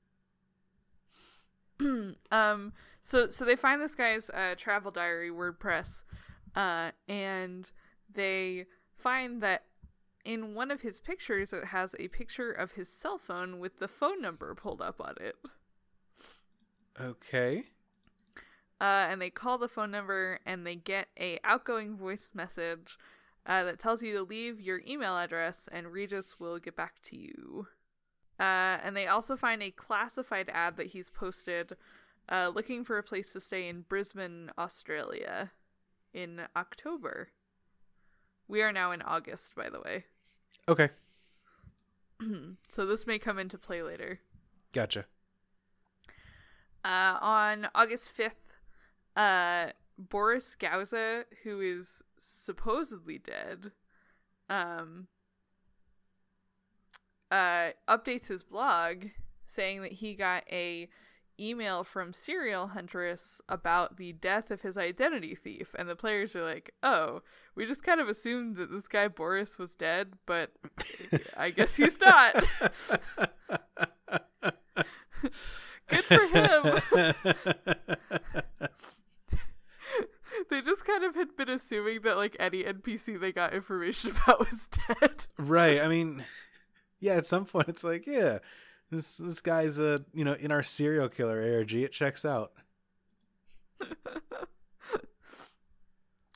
um so so they find this guy's uh travel diary WordPress uh and they find that in one of his pictures, it has a picture of his cell phone with the phone number pulled up on it. Okay. Uh, and they call the phone number and they get a outgoing voice message uh, that tells you to leave your email address and Regis will get back to you. Uh, and they also find a classified ad that he's posted uh, looking for a place to stay in Brisbane, Australia in October. We are now in August, by the way. Okay. so this may come into play later. Gotcha. Uh, on August 5th, uh, Boris Gauza, who is supposedly dead, um, uh, updates his blog saying that he got a email from Serial Huntress about the death of his identity thief, and the players are like, "Oh, we just kind of assumed that this guy Boris was dead, but I guess he's not." Good for him. they just kind of had been assuming that like any NPC they got information about was dead. right. I mean, yeah. At some point, it's like, yeah, this this guy's a you know in our serial killer ARG. It checks out.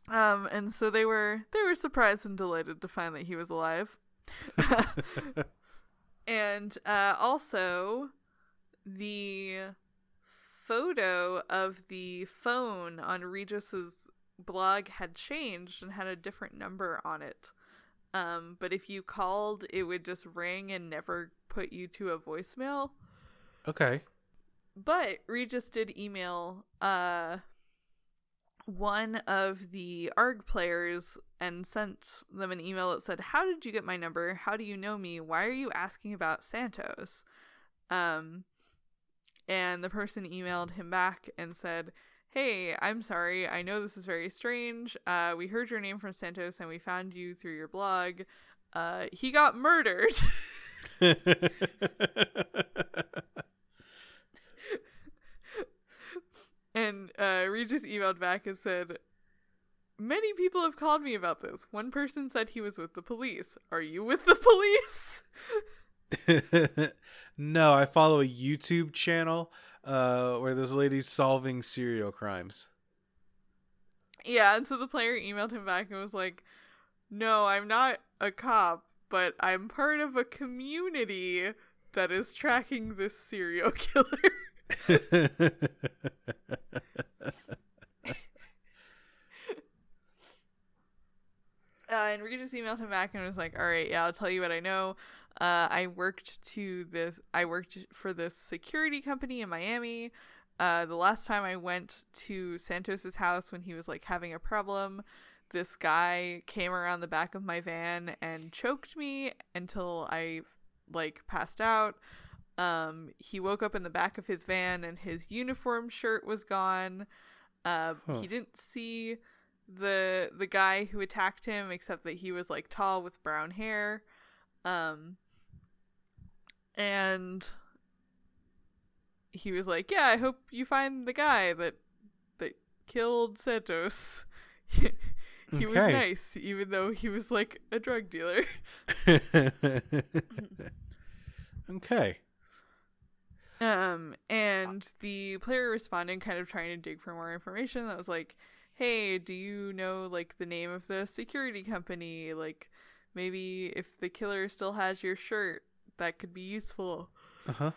um, and so they were they were surprised and delighted to find that he was alive. and uh, also, the photo of the phone on Regis's blog had changed and had a different number on it. Um, but if you called, it would just ring and never put you to a voicemail. Okay. But Regis did email uh one of the ARG players and sent them an email that said, "How did you get my number? How do you know me? Why are you asking about Santos?" Um and the person emailed him back and said, Hey, I'm sorry. I know this is very strange. Uh, we heard your name from Santos and we found you through your blog. Uh, he got murdered. and uh, Regis emailed back and said, Many people have called me about this. One person said he was with the police. Are you with the police? no, I follow a YouTube channel uh, where this lady's solving serial crimes. Yeah, and so the player emailed him back and was like, No, I'm not a cop, but I'm part of a community that is tracking this serial killer. Uh, and Regis emailed him back and was like, "All right, yeah, I'll tell you what I know. Uh, I worked to this. I worked for this security company in Miami. Uh, the last time I went to Santos's house when he was like having a problem, this guy came around the back of my van and choked me until I like passed out. Um, he woke up in the back of his van and his uniform shirt was gone. Uh, Huh. He didn't see the the guy who attacked him except that he was like tall with brown hair. Um, and he was like, "Yeah, I hope you find the guy that that killed Santos." he was nice, even though he was like a drug dealer. okay. Um, and the player responded, kind of trying to dig for more information. That was like, "Hey, do you know like the name of the security company? Like, maybe if the killer still has your shirt, that could be useful." Uh huh.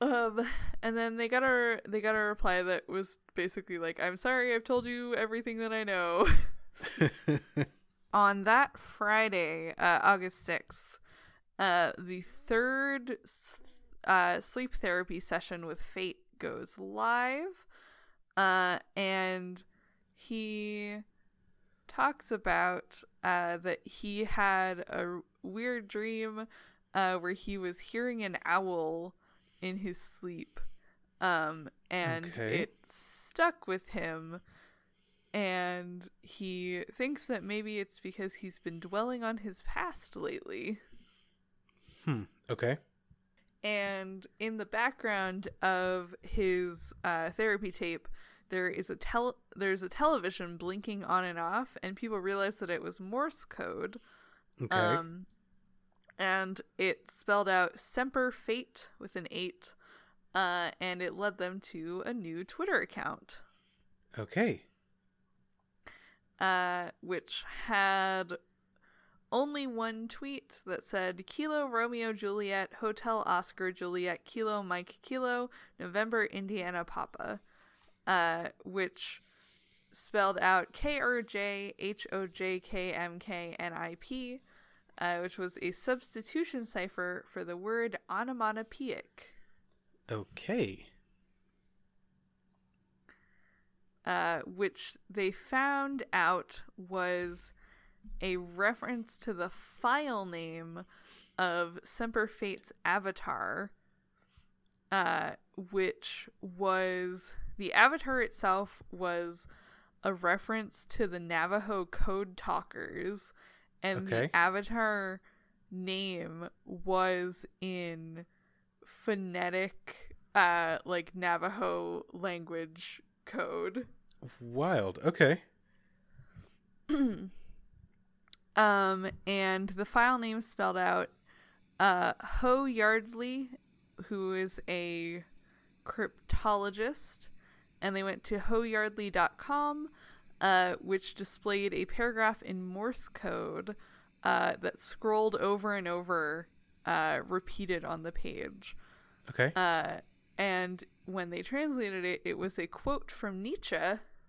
Um, and then they got a they got a reply that was basically like, "I'm sorry, I've told you everything that I know." On that Friday, uh, August sixth, uh, the third uh, sleep therapy session with Fate goes live, uh, and he talks about uh, that he had a weird dream uh, where he was hearing an owl in his sleep um and Okay. it stuck with him and he thinks that maybe it's because he's been dwelling on his past lately Hmm. Okay. and in the background of his uh, therapy tape there is a tel- there's a television blinking on and off and people realize that it was morse code Okay. Um, and it spelled out Semper Fate with an eight, uh, and it led them to a new Twitter account, okay. uh, which had only one tweet that said Kilo Romeo Juliet Hotel Oscar Juliet Kilo Mike Kilo November Indiana Papa, uh, which spelled out K R J H O J K M K N I P, uh, which was a substitution cipher for the word onomatopoeic. Okay. uh, which they found out was a reference to the file name of Semper Fate's avatar, uh, which was the avatar itself was a reference to the Navajo code talkers, and Okay. the avatar name was in phonetic, uh, like Navajo language code. Wild. Okay. Um, and the file name spelled out uh, Ho Yardley, who is a cryptologist, and they went to hoyardley.com, uh, which displayed a paragraph in Morse code uh, that scrolled over and over, uh, repeated on the page. Okay. Uh, and when they translated it, it was a quote from Nietzsche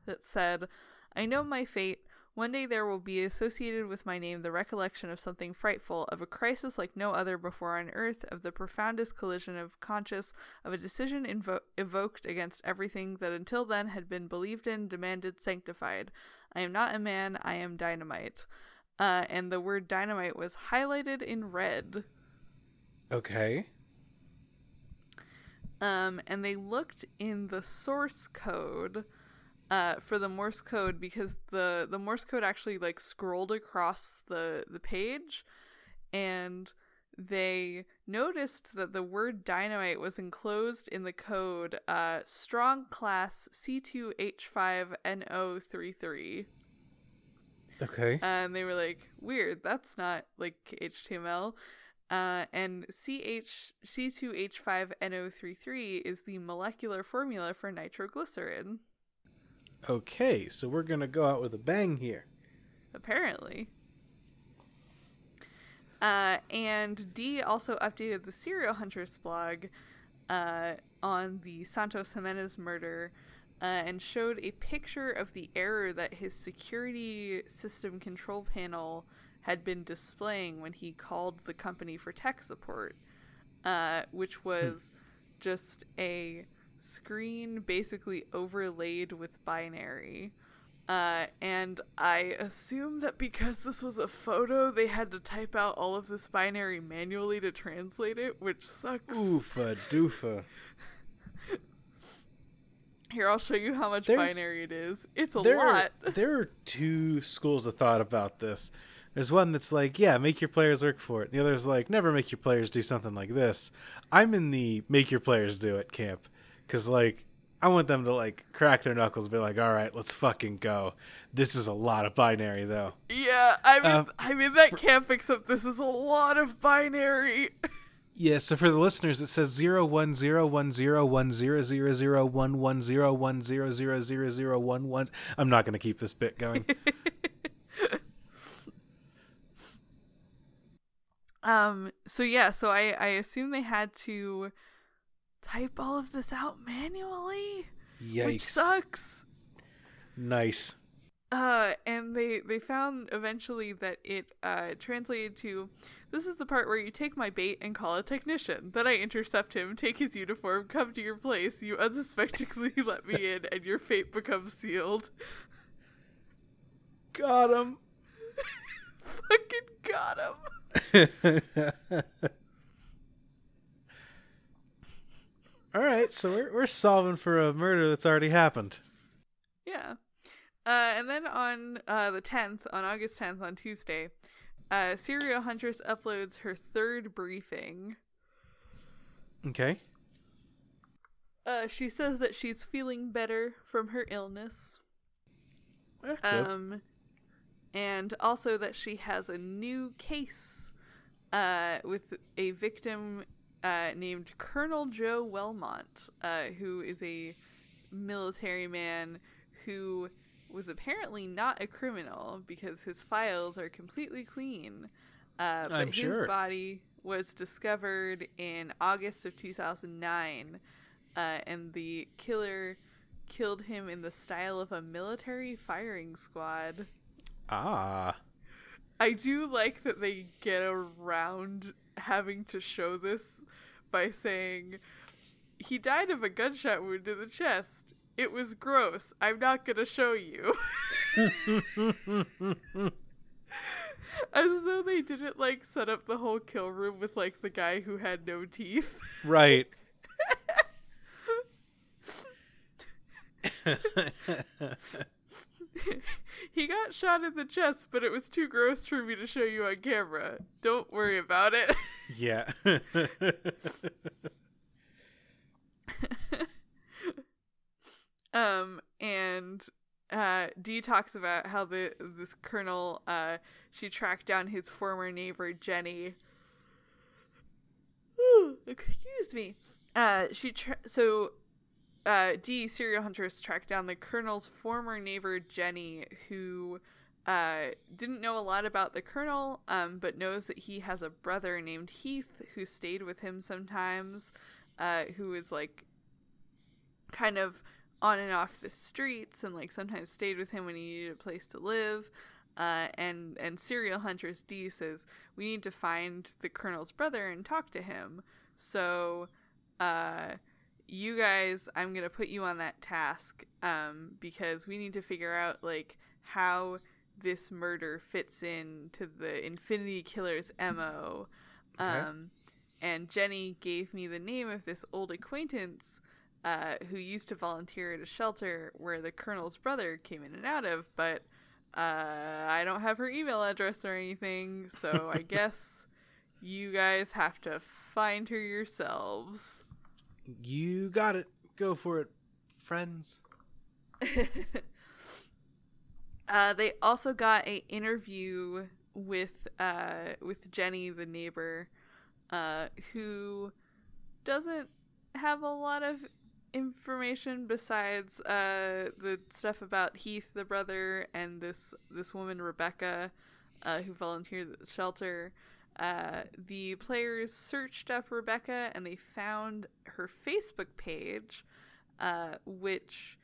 that said, I know my fate. One day there will be associated with my name the recollection of something frightful, of a crisis like no other before on earth, of the profoundest collision of conscience, of a decision invo- evoked against everything that until then had been believed in, demanded, sanctified. I am not a man, I am dynamite. Uh, and the word dynamite was highlighted in red. okay. um, and they looked in the source code uh, for the Morse code because the the Morse code actually like scrolled across the the page, and they noticed that the word dynamite was enclosed in the code uh, strong class C2H5NO33. Okay. And they were like, weird, that's not like HTML. Uh, and CH C2H5NO33 is the molecular formula for nitroglycerin, Okay. So we're gonna go out with a bang here. apparently. Uh, and Dee also updated the Serial Huntress blog uh, on the Santos Jimenez murder uh, and showed a picture of the error that his security system control panel had been displaying when he called the company for tech support, uh, which was just a screen basically overlaid with binary. Uh, and I assume that because this was a photo, they had to type out all of this binary manually to translate it, which sucks. Oofa doofa. Here, I'll show you how much There's- binary it is. It's a there lot. Are, there are two schools of thought about this. There's one that's like, yeah, make your players work for it. The other is like, never make your players do something like this. I'm in the make your players do it camp because like I want them to like crack their knuckles, and be like, all right, let's fucking go. This is a lot of binary though. Yeah, I'm in, Uh, I'm in that camp, except this is a lot of binary. Yeah, so for the listeners, it says zero one zero one zero one zero zero zero one one zero one zero zero zero zero one one. I'm not going to keep this bit going. Um. So yeah. So I I assume they had to type all of this out manually, which Yikes! sucks. Nice. Uh, and they they found eventually that it uh translated to, this is the part where you take my bait and call a technician. Then I intercept him, take his uniform, come to your place. You unsuspectingly let me in, and your fate becomes sealed. Got him. Fucking got him. All right, so we're we're solving for a murder that's already happened. Yeah. Uh, and then on uh, the 10th, on August 10th, on Tuesday, uh, Serial Huntress uploads her third briefing. Okay. Uh, she says that she's feeling better from her illness. Eh. Um, and also that she has a new case uh, with a victim uh, named Colonel Joe Wellmont, uh, who is a military man who was apparently not a criminal because his files are completely clean. Uh, but I'm his sure. body was discovered in August of 2009, uh, and the killer killed him in the style of a military firing squad. Ah. I do like that they get around having to show this by saying he died of a gunshot wound to the chest. It was gross. I'm not gonna show you. As though they didn't like set up the whole kill room with like the guy who had no teeth. Right. he got shot in the chest, but it was too gross for me to show you on camera. Don't worry about it. yeah. um and uh Dee talks about how the this colonel uh she tracked down his former neighbor Jenny. Ooh, excuse me. Uh she tra- so uh Dee Serial Huntress tracked down the colonel's former neighbor Jenny who uh didn't know a lot about the colonel um but knows that he has a brother named Heath who stayed with him sometimes uh who is like kind of on and off the streets and like sometimes stayed with him when he needed a place to live. Uh, and and Serial Huntress Dee says we need to find the colonel's brother and talk to him. So uh, you guys I'm gonna put you on that task um, because we need to figure out like how this murder fits in to the Infinity Killer's mo Okay. um, and Jenny gave me the name of this old acquaintance uh, who used to volunteer at a shelter where the colonel's brother came in and out of, but uh, I don't have her email address or anything, so I guess you guys have to find her yourselves. you got it. Go for it, friends. Uh, they also got a interview with uh, with Jenny, the neighbor, uh, who doesn't have a lot of information besides uh, the stuff about Heath, the brother, and this this woman Rebecca, uh, who volunteered at the shelter. Uh, the players searched up Rebecca and they found her Facebook page, uh, which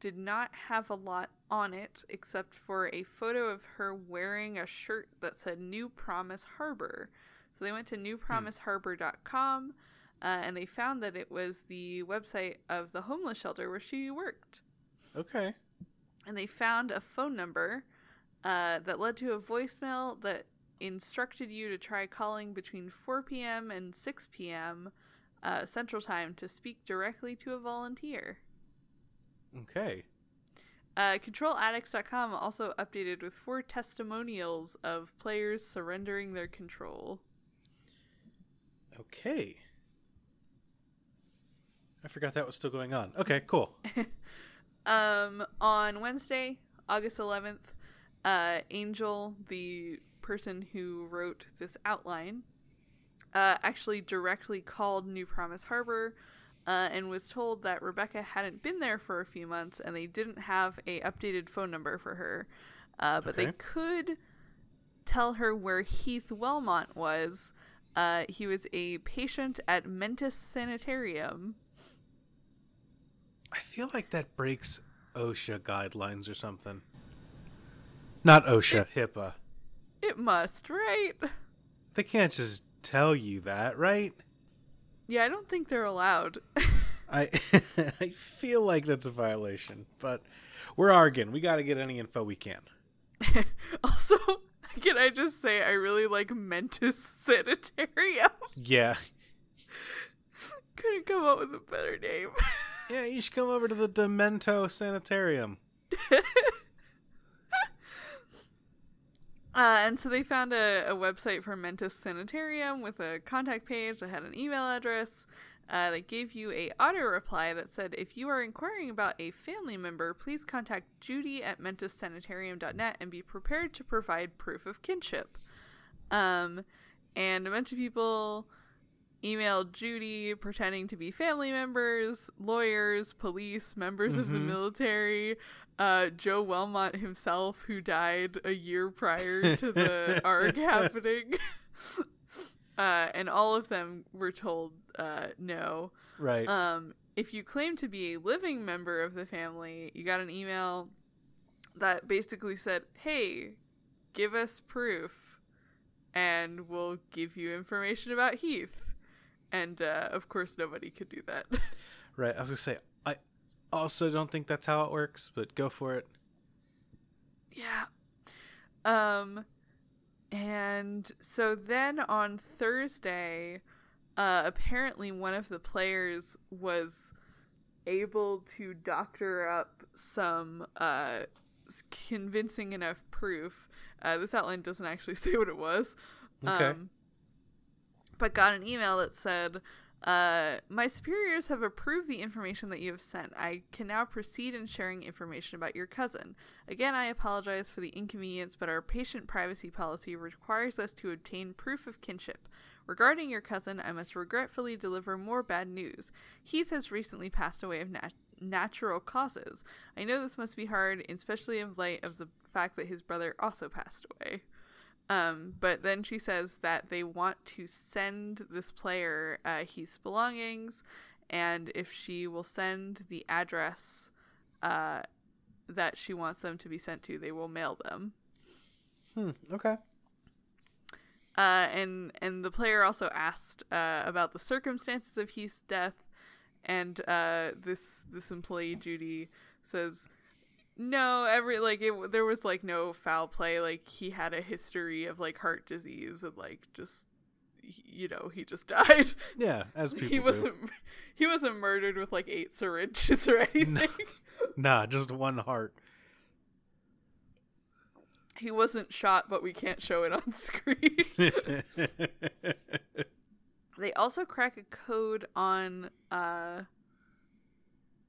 did not have a lot on it except for a photo of her wearing a shirt that said New Promise Harbor. So they went to newpromiseharbor.com uh, and they found that it was the website of the homeless shelter where she worked. Okay. And they found a phone number uh, that led to a voicemail that instructed you to try calling between 4 p.m. and 6 p.m. Uh, Central Time to speak directly to a volunteer. Okay. Uh, ControlAddicts.com also updated with four testimonials of players surrendering their control. Okay. I forgot that was still going on. Okay, cool. Um, on Wednesday, August 11th, uh, Angel, the person who wrote this outline, uh, actually directly called New Promise Harbor uh, and was told that Rebecca hadn't been there for a few months and they didn't have a updated phone number for her. Uh, but they could tell her where Heath Wellmont was. Uh, he was a patient at Mentis Sanitarium. I feel like that breaks OSHA guidelines or something. Not OSHA, HIPAA. It must, right? They can't just tell you that, right? Yeah, I don't think they're allowed. I I feel like that's a violation, but we're arguing. We got to get any info we can. also, can I just say I really like Mentis Sanitarium? Yeah. Couldn't come up with a better name. Yeah, you should come over to the Demento Sanitarium. Uh, and so they found a, a website for Mentis Sanitarium with a contact page that had an email address. uh, they gave you a auto reply that said, if you are inquiring about a family member, please contact Judy at mentissanitarium.net and be prepared to provide proof of kinship. Um, and a bunch of people emailed Judy pretending to be family members, lawyers, police, members of the Mhm. military, uh, Joe Wellmont himself, who died a year prior to the ARG happening. uh, and all of them were told uh, no. Right. Um, if you claim to be a living member of the family, you got an email that basically said, "Hey, give us proof, and we'll give you information about Heath." And uh, of course, nobody could do that. right. I was gonna say I also don't think that's how it works, but go for it. yeah. Um, and so then on Thursday, uh, apparently one of the players was able to doctor up some uh, convincing enough proof. Uh, this outline doesn't actually say what it was. Okay. Um, but got an email that said, uh, My superiors have approved the information that you have sent. I can now proceed in sharing information about your cousin. Again, I apologize for the inconvenience, but our patient privacy policy requires us to obtain proof of kinship. Regarding your cousin, I must regretfully deliver more bad news. Heath has recently passed away of nat- natural causes. I know this must be hard, especially in light of the fact that his brother also passed away. Um, but then she says that they want to send this player uh, Heath's belongings, and if she will send the address uh, that she wants them to be sent to, they will mail them. Hmm. Okay. Uh, and and the player also asked uh, about the circumstances of Heath's death, and uh, this this employee Judy says, no, every like it there was like no foul play. Like he had a history of like heart disease and like just you know he just died. Yeah, as people he do. wasn't he wasn't murdered with like eight syringes or anything. Nah, just one heart. he wasn't shot, but we can't show it on screen. They also crack a code on uh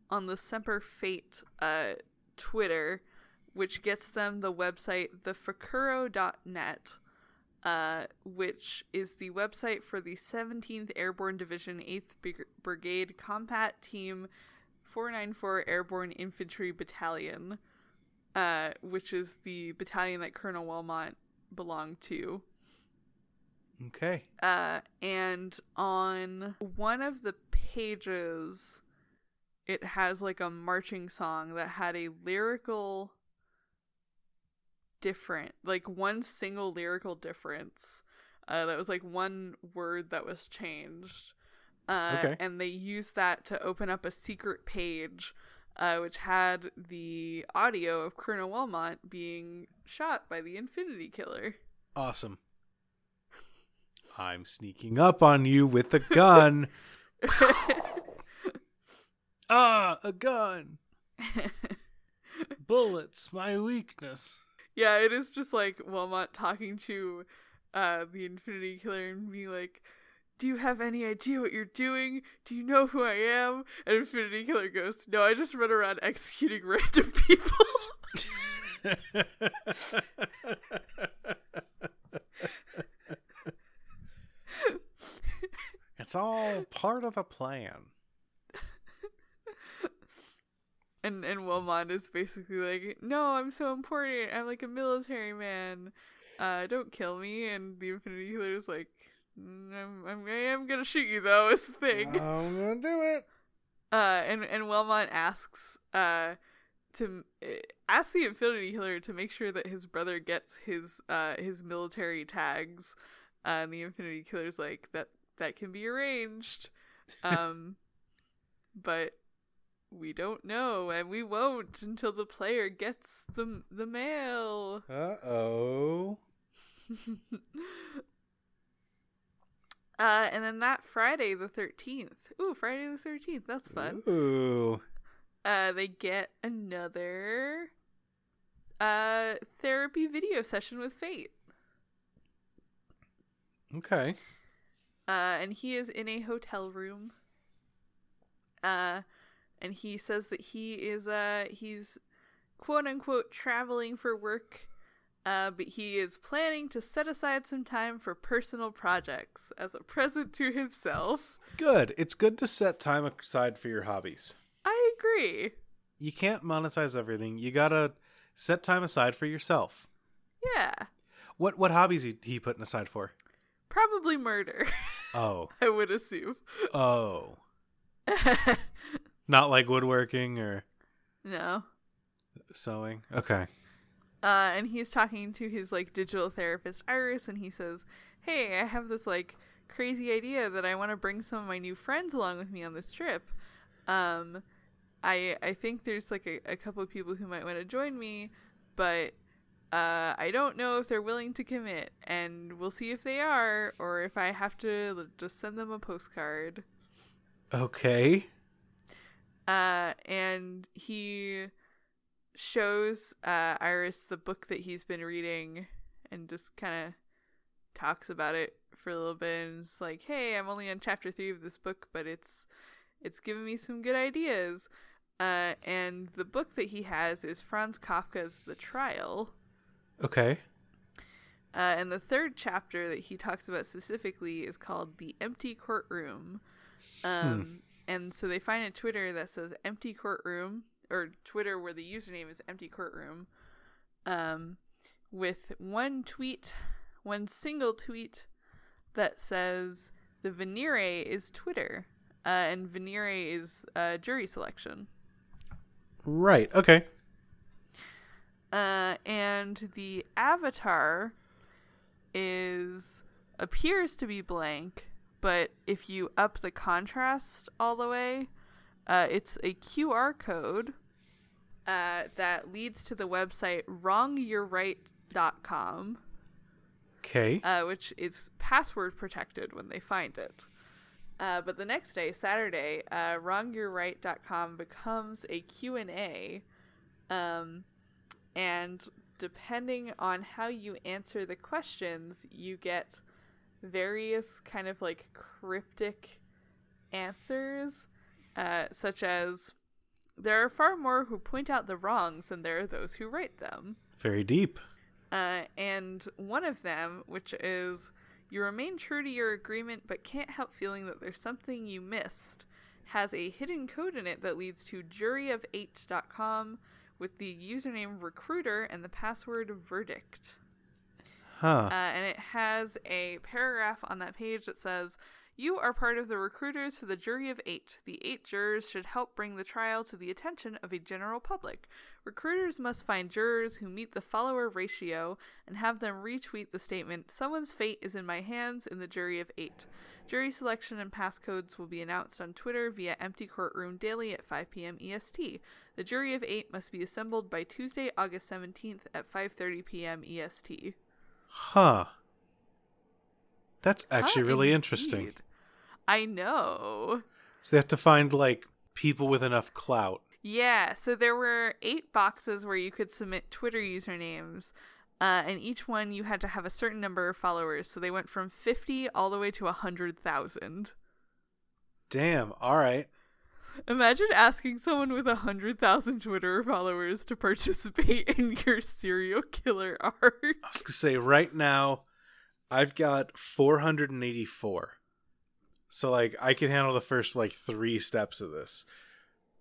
on the Semper Fate uh Twitter, which gets them the website thefakuro.net, uh, which is the website for the 17th Airborne Division 8th Brigade Combat Team 494 Airborne Infantry Battalion, uh, which is the battalion that Colonel Wilmot belonged to. okay. Uh, and on one of the pages, it has like a marching song that had a lyrical different, like one single lyrical difference. Uh, that was like one word that was changed. Uh, Okay. And they used that to open up a secret page, uh, which had the audio of Colonel Wilmot being shot by the Infinity Killer. Awesome. I'm sneaking up on you with a gun. ah, a gun. Bullets, my weakness. Yeah, it is just like Wilmot talking to uh the Infinity Killer and being like, Do you have any idea what you're doing? Do you know who I am? And Infinity Killer goes, No, I just run around executing random people. it's all part of the plan. And and Wilmot is basically like, No, I'm so important. I'm like a military man. Uh, don't kill me. And the Infinity Killer is like, "Mm, I'm, I'm I am gonna shoot you though. Is the thing. I'm gonna do it. Uh, and and Wilmot asks uh to uh, ask the Infinity Killer to make sure that his brother gets his uh his military tags. Uh, and the Infinity Killer's like that that can be arranged, um, but we don't know, and we won't until the player gets the the mail. Uh oh. Uh, and then that Friday the thirteenth. Ooh, Friday the thirteenth. That's fun. Ooh. uh they get another uh therapy video session with fate Okay. uh and he is in a hotel room Uh, and he says that he is uh he's quote unquote traveling for work. Uh, but he is planning to set aside some time for personal projects as a present to himself. Good. It's good to set time aside for your hobbies. I agree. You can't monetize everything. You gotta set time aside for yourself. Yeah. What what hobbies he he putting aside for? Probably murder, Oh. I would assume. Oh. Not like woodworking or no. sewing. Okay. Uh, and he's talking to his like digital therapist Iris, and he says, "Hey, I have this like crazy idea that I want to bring some of my new friends along with me on this trip. Um, I I think there's like a, a couple of people who might want to join me, but uh, I don't know if they're willing to commit, and we'll see if they are, or if I have to l- just send them a postcard." Okay. Uh, and he shows uh, Iris the book that he's been reading and just kind of talks about it for a little bit and it's like, "Hey, I'm only on chapter 3 of this book, but it's it's given me some good ideas." Uh, and the book that he has is Franz Kafka's The Trial. Okay. Uh, and the third chapter that he talks about specifically is called The Empty Courtroom. Um, And so they find a Twitter that says Empty Courtroom, or Twitter where the username is Empty Courtroom, um, with one tweet, one single tweet that says the Venire is Twitter, uh, and Venire is uh, jury selection. Right. Okay. Uh, and the avatar is appears to be blank, but if you up the contrast all the way, uh, it's a QR code uh, that leads to the website wrongyourright.com, Okay. uh, which is password protected when they find it. Uh, but the next day, Saturday, uh, wrongyourright.com becomes a Q&A. Um, and depending on how you answer the questions, you get various kind of like cryptic answers, uh, such as there are far more who point out the wrongs than there are those who right them. Very deep. Uh, and one of them, which is you remain true to your agreement but can't help feeling that there's something you missed, has a hidden code in it that leads to juryof8.com with the username recruiter and the password verdict. Huh. Uh, and it has a paragraph on that page that says, You are part of the recruiters for the jury of eight. The eight jurors should help bring the trial to the attention of a general public. Recruiters must find jurors who meet the follower ratio and have them retweet the statement, Someone's fate is in my hands in the jury of eight. Jury selection and passcodes will be announced on Twitter via Empty Courtroom daily at 5 p.m. EST. The jury of eight must be assembled by Tuesday, August 17th at 5:30 p.m. EST. Huh. That's actually Huh, really interesting. I know. So they have to find like people with enough clout. Yeah, so there were eight boxes where you could submit Twitter usernames, uh, and each one you had to have a certain number of followers. So they went from 50 all the way to 100,000. Damn. All right. Imagine asking someone with a 100,000 Twitter followers to participate in your serial killer arc. I was gonna say right now, I've got 484. So like I can handle the first like three steps of this.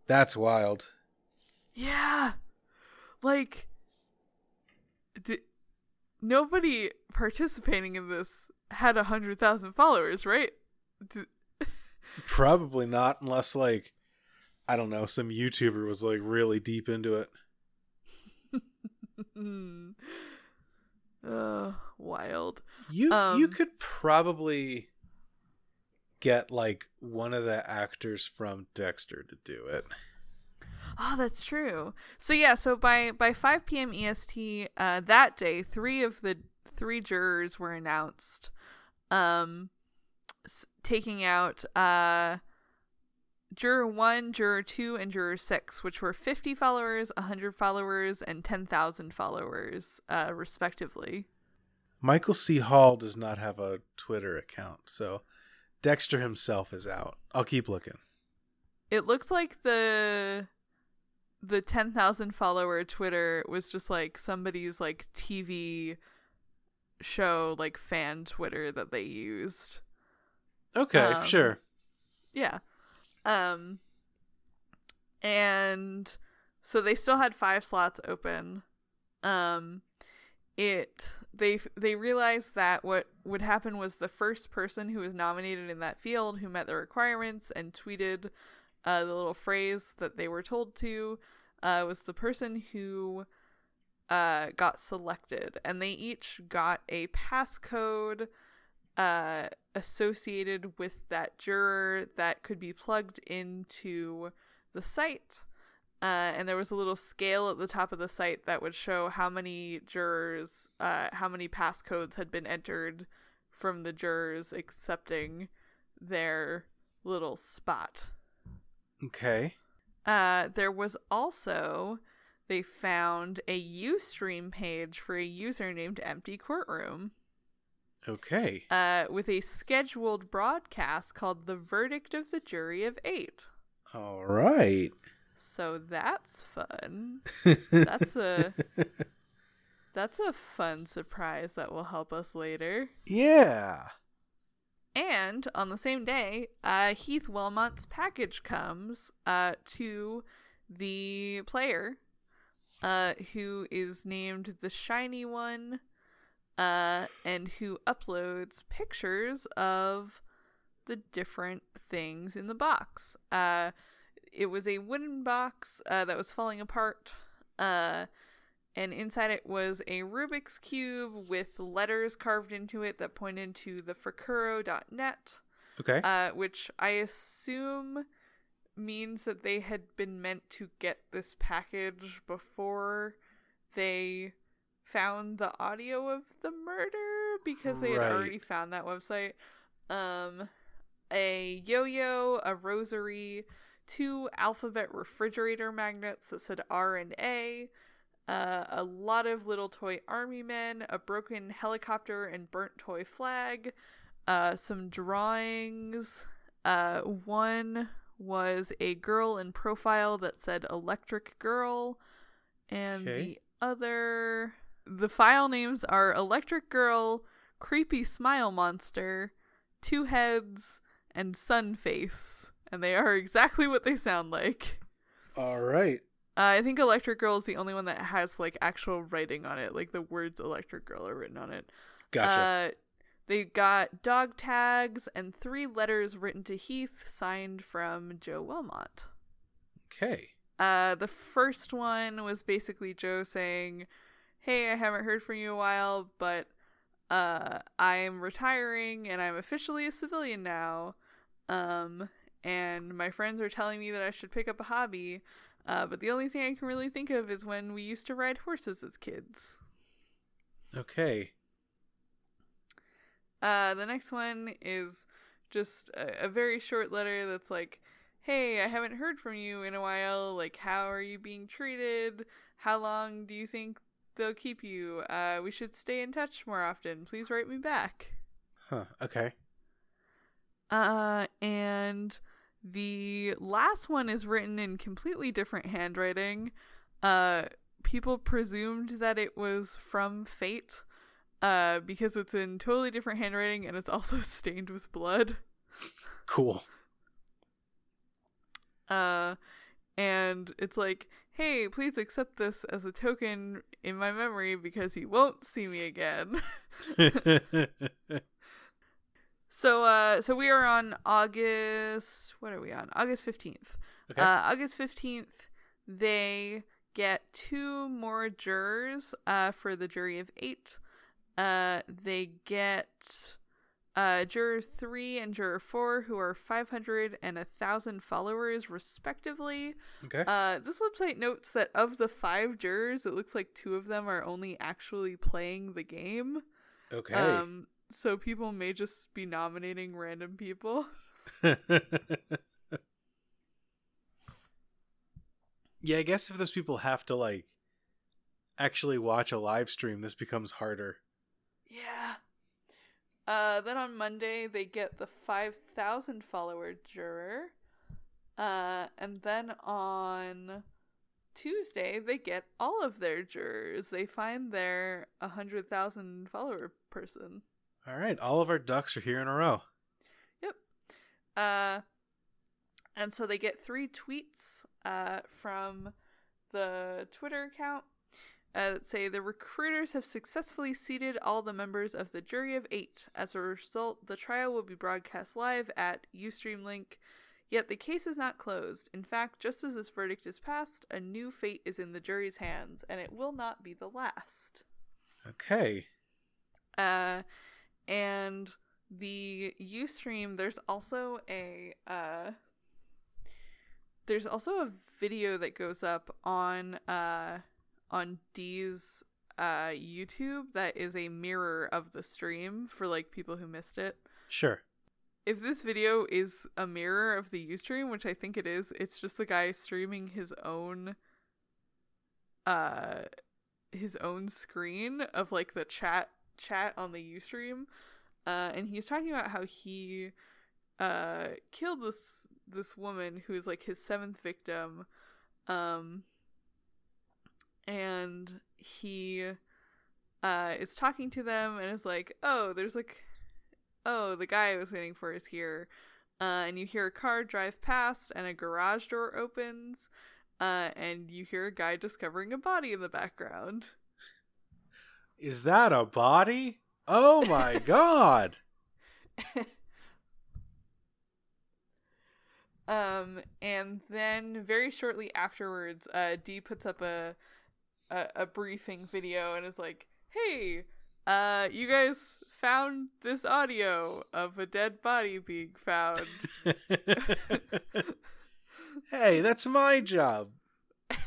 That's wild. Yeah. Like d- nobody participating in this had a 100,000 followers, right? D- Probably not unless like I don't know, some YouTuber was like really deep into it. uh, wild. You you Um, could probably get like one of the actors from Dexter to do it. Oh, that's true. So yeah, so by by 5 p.m. EST uh, that day, three of the three jurors were announced, um, s- taking out uh, juror one, juror two, and juror six, which were 50 followers, 100 followers, and 10,000 followers, uh, respectively. Michael C. Hall does not have a Twitter account, so Dexter himself is out. I'll keep looking. it looks like the the 10,000 follower Twitter was just like somebody's like TV show like fan Twitter that they used. Okay, Um, sure. Yeah. Um and so they still had 5 slots open. Um it they they realized that what would happen was the first person who was nominated in that field who met the requirements and tweeted uh, the little phrase that they were told to uh, was the person who uh, got selected, and they each got a passcode uh, associated with that juror that could be plugged into the site. Uh, and there was a little scale at the top of the site that would show how many jurors, uh, how many passcodes had been entered from the jurors accepting their little spot. Okay. Uh, there was also they found a Ustream page for a user named Empty Courtroom, Okay. uh, with a scheduled broadcast called "The Verdict of the Jury of Eight. All right. So that's fun. That's a that's a fun surprise that will help us later. yeah. And on the same day, uh, Heath Wilmot's package comes uh, to the player, uh, who is named the Shiny One, uh, and who uploads pictures of the different things in the box. Uh, it was a wooden box uh, that was falling apart. Uh, and inside it was a Rubik's Cube with letters carved into it that pointed to the Furkuro.net, Okay. uh, which I assume means that they had been meant to get this package before they found the audio of the murder because they had Right. already found that website. Um, a yo-yo, a rosary, two alphabet refrigerator magnets that said R and A, uh, a lot of little toy army men, a broken helicopter and burnt toy flag, uh, some drawings. Uh, one was a girl in profile that said Electric Girl, and Okay. the other. The file names are Electric Girl, Creepy Smile Monster, Two Heads, and Sun Face, and they are exactly what they sound like. All right. Uh, I think Electric Girl is the only one that has like actual writing on it, like the words Electric Girl are written on it. Gotcha. Uh, they got dog tags and three letters written to Heath, signed from Joe Wilmot. okay. Uh, the first one was basically Joe saying, "Hey, I haven't heard from you in a while, but uh, I'm retiring and I'm officially a civilian now. Um, and my friends are telling me that I should pick up a hobby. Uh, but the only thing I can really think of is when we used to ride horses as kids." Okay. Uh, the next one is just a, a very short letter that's like, "Hey, I haven't heard from you in a while. Like, how are you being treated? How long do you think they'll keep you? Uh, we should stay in touch more often. Please write me back." Huh. Okay. Uh, and the last one is written in completely different handwriting. Uh, people presumed that it was from Fate, uh, because it's in totally different handwriting and it's also stained with blood. Cool. Uh, and it's like, hey, please accept this as a token in my memory because you won't see me again. So uh so we are on August what are we on? August 15th. Okay. Uh August 15th they get two more jurors uh for the jury of 8. Uh they get uh juror 3 and juror 4 who are 500 and a 1000 followers respectively. okay. Uh this website notes that of the 5 jurors it looks like 2 of them are only actually playing the game. okay. Um, so people may just be nominating random people. yeah, I guess if those people have to like actually watch a live stream, this becomes harder. Yeah. Uh, then on Monday they get the five thousand follower juror. Uh, and then on Tuesday, they get all of their jurors. They find their 100,000 follower person. All right, all of our ducks are here in a row. Yep. Uh, and so they get three tweets uh, from the Twitter account uh, say the recruiters have successfully seated all the members of the jury of eight. As a result, the trial will be broadcast live at Ustream link. Yet the case is not closed. In fact, just as this verdict is passed, a new fate is in the jury's hands, and it will not be the last. Okay. Uh, and the Ustream, there's also a uh, there's also a video that goes up on uh on Dee's uh YouTube that is a mirror of the stream for like people who missed it. Sure. If this video is a mirror of the Ustream, which I think it is, it's just the guy streaming his own uh his own screen of like the chat chat on the Ustream. Uh and he's talking about how he uh killed this this woman who is like his seventh victim. Um and he uh is talking to them and is like, "Oh, there's like oh, the guy I was waiting for is here." Uh, and you hear a car drive past and a garage door opens uh, and you hear a guy discovering a body in the background. Is that a body? Oh my god. um, and then very shortly afterwards, uh, Dee puts up a, a a briefing video and is like, "Hey, uh, you guys found this audio of a dead body being found." hey, that's my job.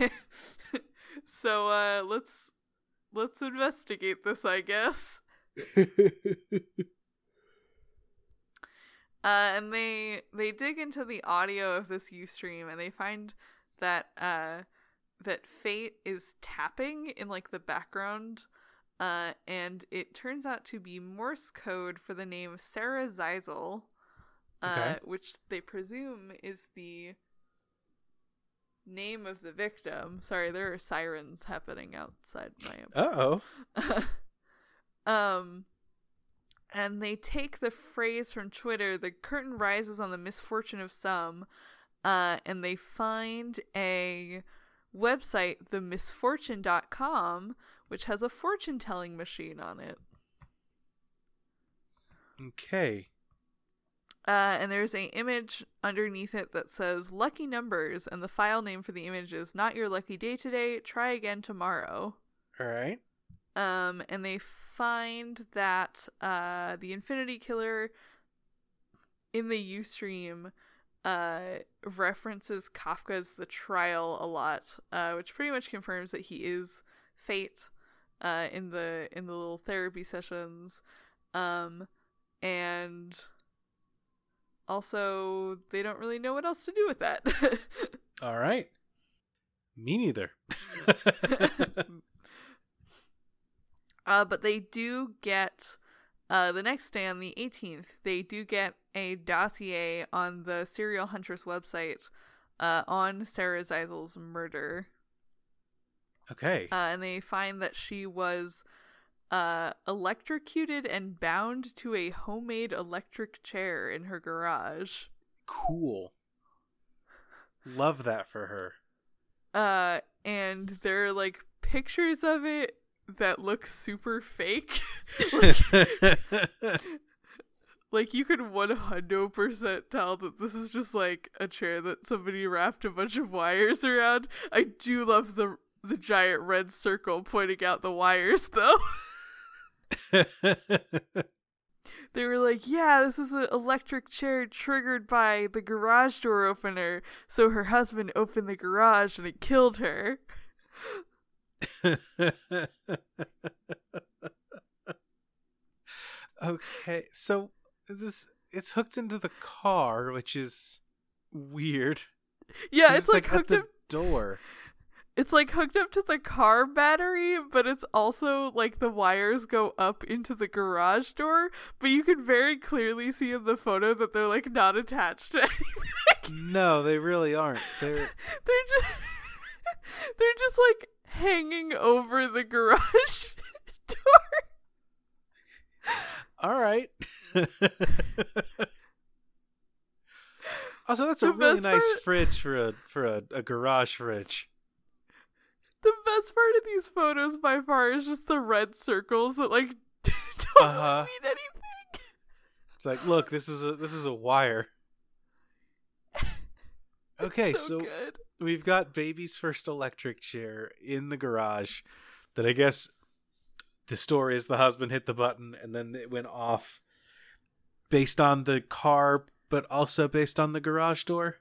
so uh, let's let's investigate this, I guess. Uh, and they they dig into the audio of this UStream and they find that uh, that Fate is tapping in like the background, uh, and it turns out to be Morse code for the name Sarah Zeisel, uh, Okay. which they presume is the name of the victim. Sorry, there are sirens happening outside my Uh oh. um and they take the phrase from Twitter, the curtain rises on the misfortune of some, uh, and they find a website, themisfortune.com, which has a fortune telling machine on it. Okay. Uh, and there's a image underneath it that says lucky numbers, and the file name for the image is not your lucky day today, try again tomorrow. All right. Um, and they find that uh, the Infinity Killer in the Ustream uh, references Kafka's The Trial a lot, uh, which pretty much confirms that he is Fate uh, in the in the little therapy sessions. Um, and also they don't really know what else to do with that. All right. Me neither. Uh, but they do get uh, the next day on the 18th, they do get a dossier on the serial huntress website uh, on Sarah Zeisel's murder. okay. Uh, and they find that she was uh, electrocuted and bound to a homemade electric chair in her garage. cool. Love that for her. Uh, and there are like pictures of it that looks super fake. like, like you could 100% tell that this is just like a chair that somebody wrapped a bunch of wires around. I do love the the giant red circle pointing out the wires though. they were like, "Yeah, this is an electric chair triggered by the garage door opener." So her husband opened the garage and it killed her. Okay, so this it's hooked into the car, which is weird. Yeah, it's, like, at hooked the up. door. It's like hooked up to the car battery, but it's also like the wires go up into the garage door. But you can very clearly see in the photo that they're like not attached to anything. No, they really aren't. They're they're just they're just like hanging over the garage door. all right. also, that's a really nice part- fridge for a for a, a garage fridge. The best part of these photos by far is just the red circles that like don't Uh-huh. mean anything. It's like, look, this is a this is a wire. Okay, so, so. We've got baby's first electric chair in the garage that I guess the story is the husband hit the button and then it went off based on the car but also based on the garage door.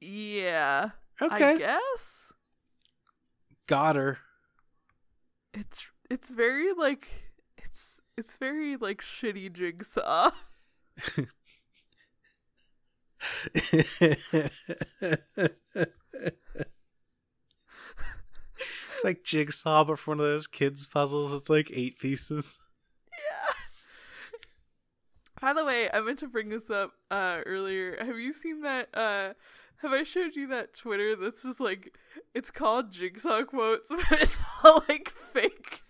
Yeah. Okay. I guess Got her. it's it's very like it's it's very like shitty jigsaw. it's like jigsaw but for one of those kids puzzles it's like eight pieces. Yeah. By the way, I meant to bring this up uh earlier. Have you seen that uh have I showed you that Twitter that's just like it's called jigsaw quotes, but it's all like fake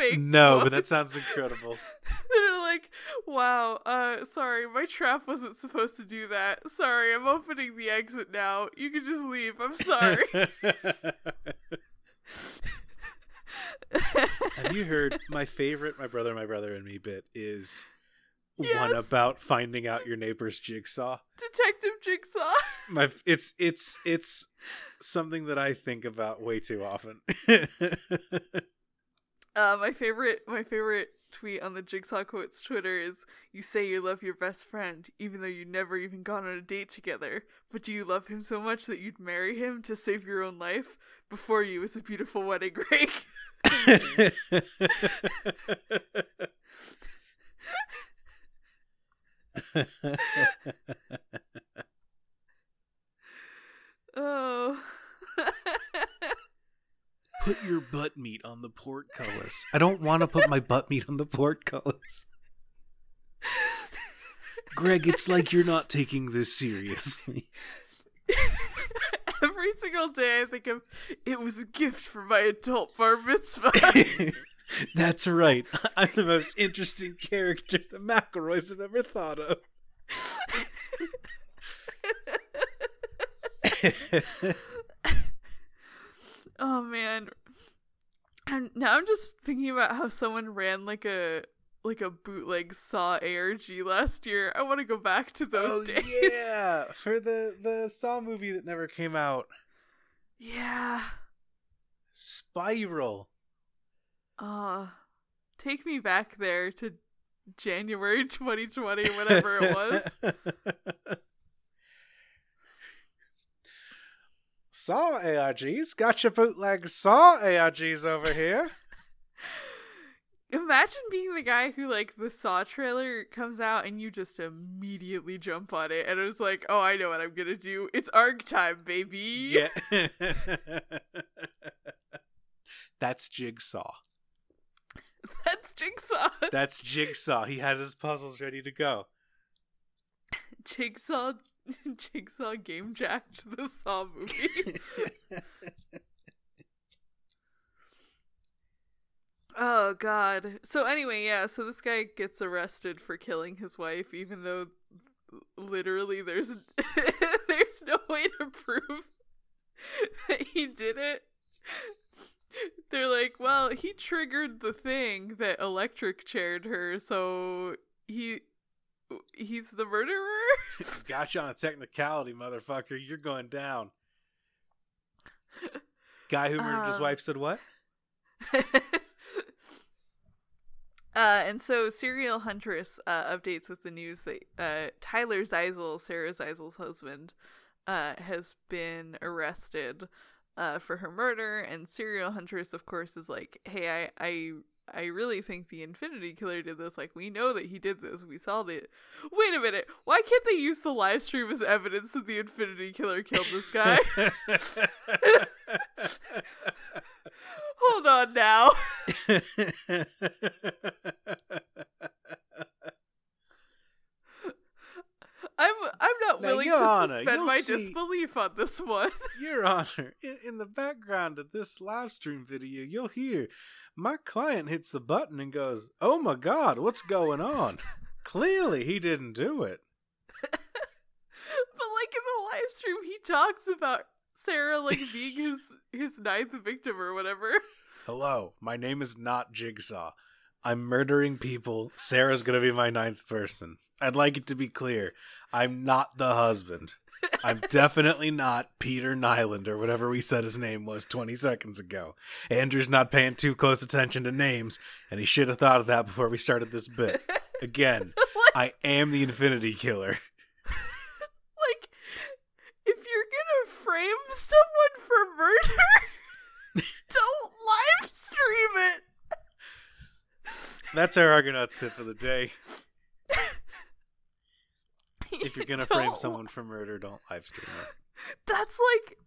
fake No, but that sounds incredible. that are like, wow, uh sorry, my trap wasn't supposed to do that. Sorry, I'm opening the exit now. You can just leave. I'm sorry. Have you heard my favorite my brother my brother and me bit is one about finding out your neighbor's jigsaw. Detective Jigsaw. My it's it's it's something that I think about way too often. Uh, my favorite, my favorite tweet on the Jigsaw quotes Twitter is: "You say you love your best friend, even though you never even gone on a date together. But do you love him so much that you'd marry him to save your own life? Before you is a beautiful wedding ring." oh. Put your butt meat on the portcullis. I don't want to put my butt meat on the portcullis. Greg, it's like you're not taking this seriously. Every single day, I think of it was a gift for my adult bar mitzvah. That's right. I'm the most interesting character the McElroys have ever thought of. oh man, and now I'm just thinking about how someone ran like a like a bootleg Saw ARG last year. I want to go back to those oh days. yeah, for the the Saw movie that never came out, yeah. Spiral. Uh, take me back there to January 2020, whatever it was. Saw ARGs, got your bootleg Saw ARGs over here. Imagine being the guy who like the Saw trailer comes out and you just immediately jump on it and it was like, oh, I know what I'm gonna do. It's ARG time, baby. Yeah. That's Jigsaw. That's Jigsaw. That's Jigsaw. He has his puzzles ready to go. Jigsaw. Jigsaw game jacked the Saw movie. oh god. So anyway, yeah. So this guy gets arrested for killing his wife, even though literally there's there's no way to prove that he did it. They're like, well, he triggered the thing that electric chaired her, so he he's the murderer. Got you on a technicality, motherfucker. You're going down. Guy who murdered his Um, wife said what? Uh, and so Serial Huntress uh, updates with the news that uh, Tyler Zeisel, Sarah Zeisel's husband, uh, has been arrested uh, for her murder. And Serial Huntress, of course, is like, "Hey, I, I, I really think the Infinity Killer did this. Like, we know that he did this. We saw the. Wait a minute. Why can't they use the live stream as evidence that the Infinity Killer killed this guy? Hold on now." I'm I'm not Now, willing you're to Honor, suspend my see- disbelief on this one. Your Honor, in, in the background of this live stream video, you'll hear my client hits the button and goes, "Oh my God, what's going on?" Clearly, he didn't do it. but like in the live stream, he talks about Sarah like being his his ninth victim or whatever. Hello, my name is not Jigsaw. I'm murdering people. Sarah's gonna be my ninth person. I'd like it to be clear. I'm not the husband. I'm definitely not Peter Nyland or whatever we said his name was 20 seconds ago. Andrew's not paying too close attention to names, and he should have thought of that before we started this bit. Again, I am the Infinity Killer. Like, if you're gonna frame someone for murder, don't live stream it. That's our Argonauts tip of the day. If you're gonna frame someone for murder, don't live stream it. that's like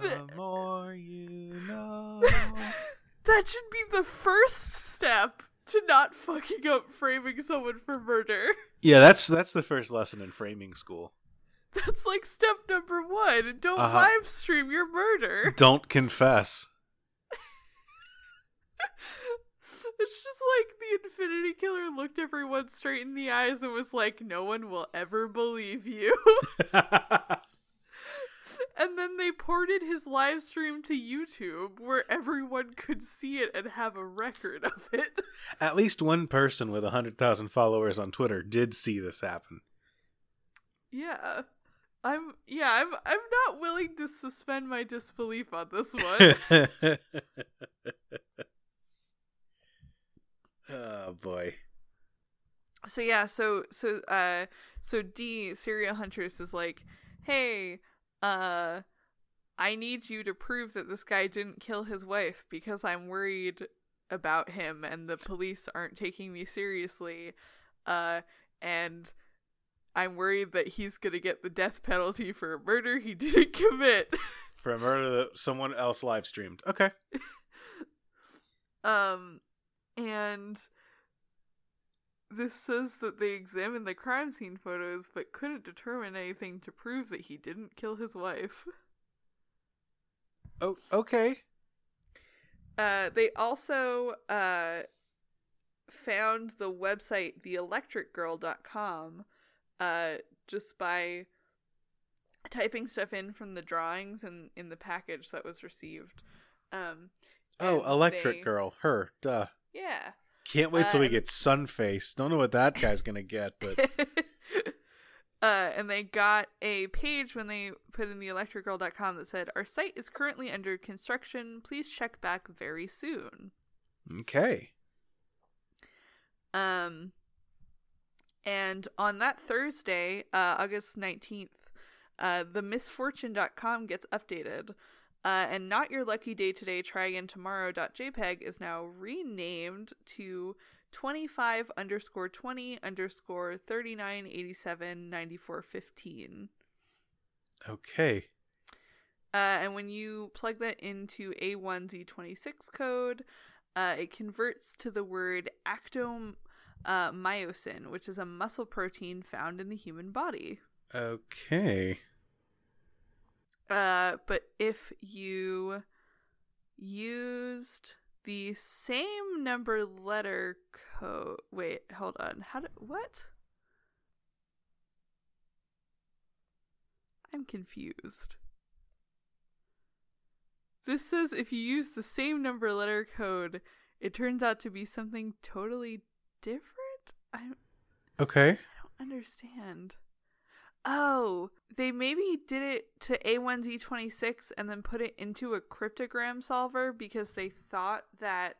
the, The more you know. that should be the first step to not fucking up framing someone for murder. Yeah, that's that's the first lesson in framing school. That's like step number one. Don't Uh-huh. live stream your murder. Don't confess. It's just like the Infinity Killer looked everyone straight in the eyes and was like, "No one will ever believe you." and then they ported his live stream to YouTube, where everyone could see it and have a record of it. At least one person with 100,000 followers on Twitter did see this happen. Yeah. I'm yeah, I'm I'm not willing to suspend my disbelief on this one. Oh boy. so yeah, so so uh so Dee serial huntress is like, "Hey, uh I need you to prove that this guy didn't kill his wife because I'm worried about him and the police aren't taking me seriously. Uh and I'm worried that he's going to get the death penalty for a murder he didn't commit." For a murder that someone else live streamed. Okay. Um, and this says that they examined the crime scene photos but couldn't determine anything to prove that he didn't kill his wife. Oh, okay. Uh, they also uh found the website theelectricgirl.com uh just by typing stuff in from the drawings and in the package that was received. Um, Oh, Electric they- Girl. Her. Duh. Yeah. Can't wait till Uh, we and- get Sunface. Don't know what that guy's gonna get, but uh, and they got a page when they put in the electricgirl.com that said, Our site is currently under construction. Please check back very soon. okay. Um, and on that Thursday, uh, August 19th, uh, the misfortune.com gets updated. Uh, and not your lucky day today, try again tomorrow.jpg is now renamed to 25 underscore 20 underscore 39 87 94 15. Okay. Uh, and when you plug that into A1Z26 code, uh, it converts to the word actomyosin, uh, which is a muscle protein found in the human body. Okay. Uh, but if you used the same number letter code, wait, hold on, how do what? I'm confused. This says if you use the same number letter code, it turns out to be something totally different. I don't Okay. I don't understand. Oh, they maybe did it to A1Z26 and then put it into a cryptogram solver because they thought that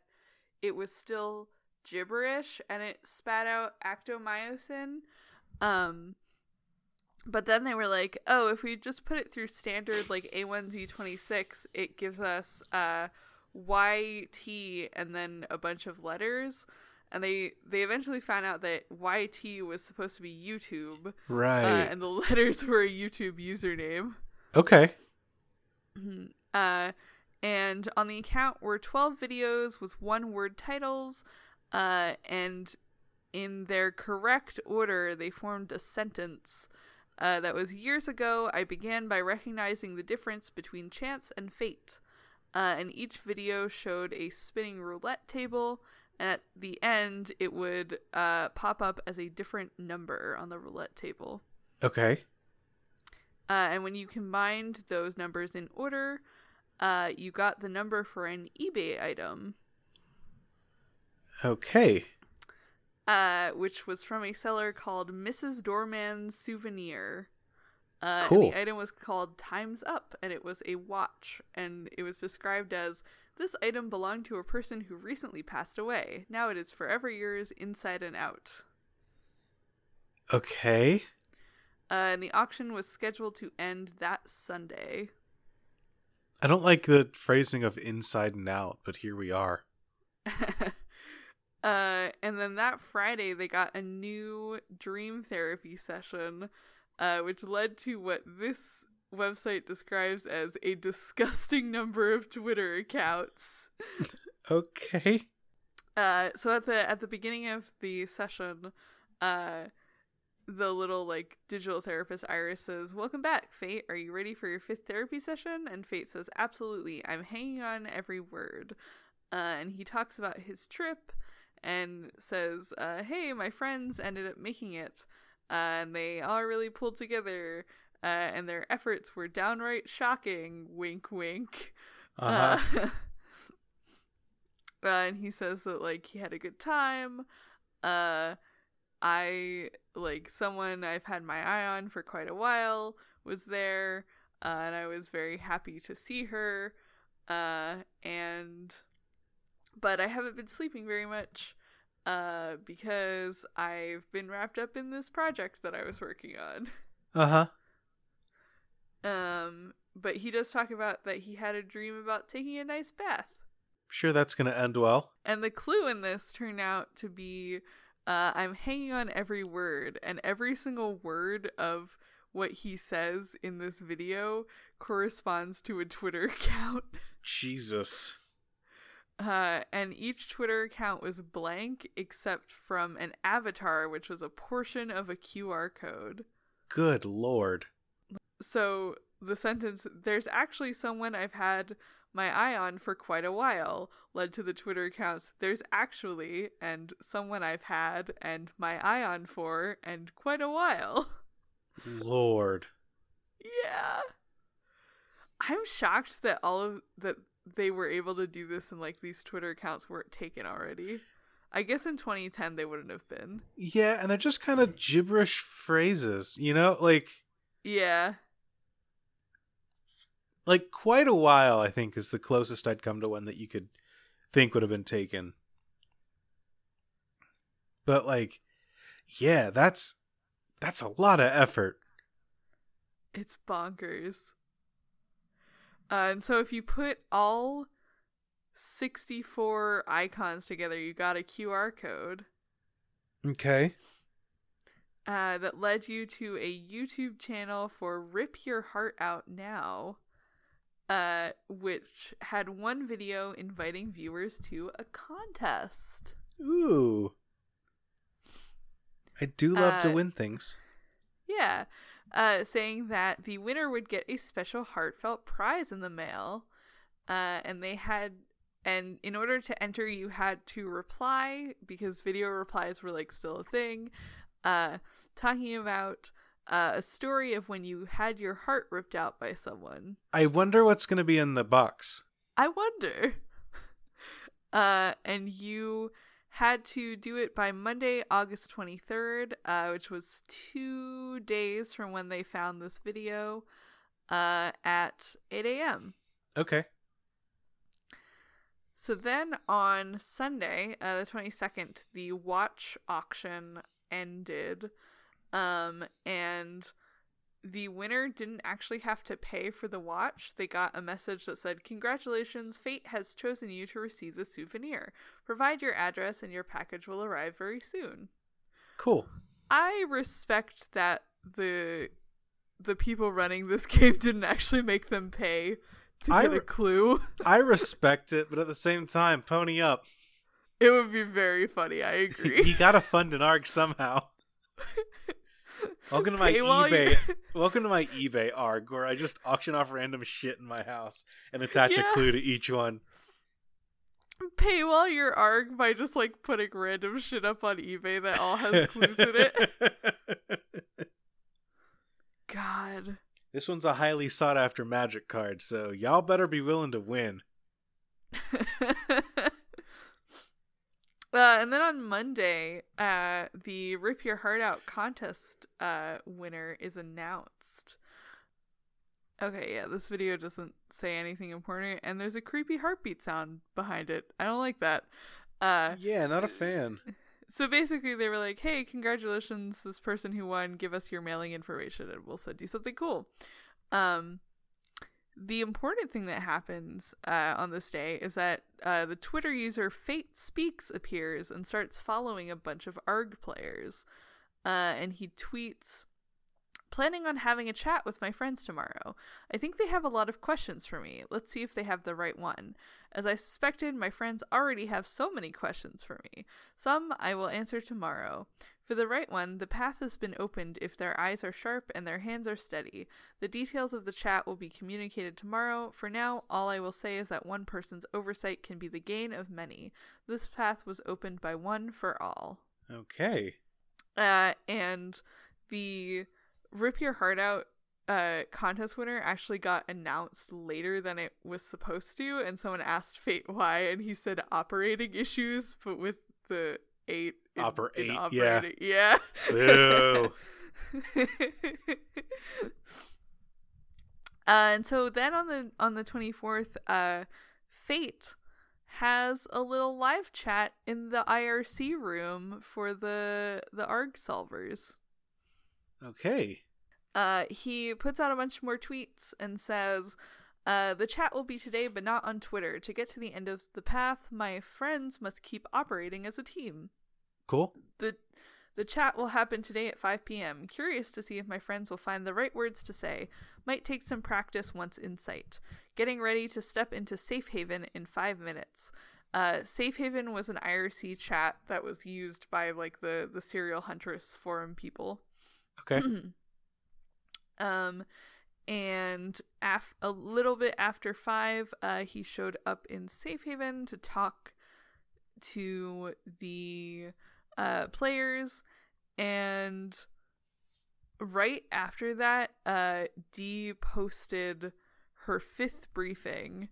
it was still gibberish and it spat out actomyosin. Um but then they were like, "Oh, if we just put it through standard like A1Z26, it gives us uh YT and then a bunch of letters." And they they eventually found out that YT was supposed to be YouTube, Right. uh, and the letters were a YouTube username. okay. Mhm. Uh, and on the account were 12 videos with one word titles, uh, and in their correct order, they formed a sentence. Uh, that was years ago. I began by recognizing the difference between chance and fate. Uh, and each video showed a spinning roulette table. At the end, it would uh, pop up as a different number on the roulette table. Okay. Uh, and when you combined those numbers in order, uh, you got the number for an eBay item, Okay. uh, which was from a seller called Mrs. Doorman's Souvenir. Uh, And Cool. the item was called Time's Up, and it was a watch, and it was described as this item belonged to a person who recently passed away. Now it is forever yours, inside and out. Okay. Uh, and the auction was scheduled to end that Sunday. I don't like the phrasing of inside and out, but here we are. uh, and then that Friday, they got a new dream therapy session, uh, which led to what this website describes as a disgusting number of Twitter accounts. Okay. Uh, so at the at the beginning of the session, uh, the little like digital therapist Iris says, "Welcome back, Fate. Are you ready for your fifth therapy session?" And Fate says, "Absolutely. I'm hanging on every word." Uh, and he talks about his trip and says, uh, "Hey, my friends ended up making it, uh, and they all really pulled together, uh, and their efforts were downright shocking." Wink, wink. Uh-huh. Uh, uh, and he says that like he had a good time. Uh, I like someone I've had my eye on for quite a while was there, uh, and I was very happy to see her. Uh, and but I haven't been sleeping very much. Uh, because I've been wrapped up in this project that I was working on. Uh-huh. Um, but he does talk about that he had a dream about taking a nice bath. Sure that's going to end well. And the clue in this turned out to be uh, I'm hanging on every word, and every single word of what he says in this video corresponds to a Twitter account. Jesus. Uh, and each Twitter account was blank except from an avatar, which was a portion of a QR code. Good lord. So the sentence, there's actually someone I've had my eye on for quite a while, led to the Twitter accounts, there's actually, and someone I've had and my eye on for, and quite a while. Lord. yeah. I'm shocked that all of that they were able to do this and like these Twitter accounts weren't taken already. I guess in 2010 they wouldn't have been. Yeah, and they're just kind of hmm. gibberish phrases, you know? Like Yeah. Like quite a while I think is the closest I'd come to one that you could think would have been taken. But like yeah, that's that's a lot of effort. It's bonkers. Uh, and so if you put all 64 icons together, you got a QR code Okay. uh, that led you to a YouTube channel for Rip Your Heart Out Now, uh, which had one video inviting viewers to a contest. Ooh. I do love to Uh, win things. Yeah. Uh, saying that the winner would get a special heartfelt prize in the mail. Uh, and they had, and in order to enter, you had to reply because video replies were like still a thing. Uh, talking about uh, a story of when you had your heart ripped out by someone. I wonder what's going to be in the box. I wonder. Uh, and you had to do it by Monday, August 23rd, uh, which was two days from when they found this video uh, at 8 a.m. Okay. So then on Sunday, uh, the 22nd, the watch auction ended. Um, and the winner didn't actually have to pay for the watch. They got a message that said, Congratulations, fate has chosen you to receive the souvenir. Provide your address and your package will arrive very soon. Cool. I respect that the the people running this game didn't actually make them pay to I get a clue. I respect it, but at the same time, pony up. It would be very funny, I agree. you got to fund an arc somehow. Welcome to my Pay while you- eBay. Welcome to my eBay arg, where I just auction off random shit in my house and attach Yeah. a clue to each one. Paywall your arg by just like putting random shit up on eBay that all has clues in it. God. this one's a highly sought after magic card, so y'all better be willing to win. Uh, and then on Monday, uh, the Rip Your Heart Out contest uh, winner is announced. Okay, yeah, this video doesn't say anything important, and there's a creepy heartbeat sound behind it. I don't like that. Uh, Yeah, not a fan. so basically, they were like, "Hey, congratulations, this person who won. Give us your mailing information, and we'll send you something cool." Um, the important thing that happens uh, on this day is that uh, the Twitter user Fate Speaks appears and starts following a bunch of ARG players, uh, and he tweets. Planning on having a chat with my friends tomorrow. I think they have a lot of questions for me. Let's see if they have the right one. As I suspected, my friends already have so many questions for me. Some I will answer tomorrow. For the right one, the path has been opened if their eyes are sharp and their hands are steady. The details of the chat will be communicated tomorrow. For now, all I will say is that one person's oversight can be the gain of many. This path was opened by one for all. Okay. Uh, and the Rip Your Heart Out uh, contest winner actually got announced later than it was supposed to, and someone asked Fate why, and he said operating issues, but with the eight. in- Oper- in eight, yeah. yeah. Boo. Uh, and so then on the on the 24th uh fate has a little live chat in the IRC room for the the arg solvers Okay. uh he puts out a bunch more tweets and says uh, the chat will be today, but not on Twitter. To get to the end of the path, my friends must keep operating as a team. Cool. The the chat will happen today at 5 p.m. Curious to see if my friends will find the right words to say. Might take some practice once in sight. Getting ready to step into Safe Haven in five minutes. Uh, Safe Haven was an IRC chat that was used by like the the serial huntress forum people. Okay. Um, and af- a little bit after five, uh, he showed up in Safe Haven to talk to the uh, players, and right after that, uh, Dee posted her fifth briefing.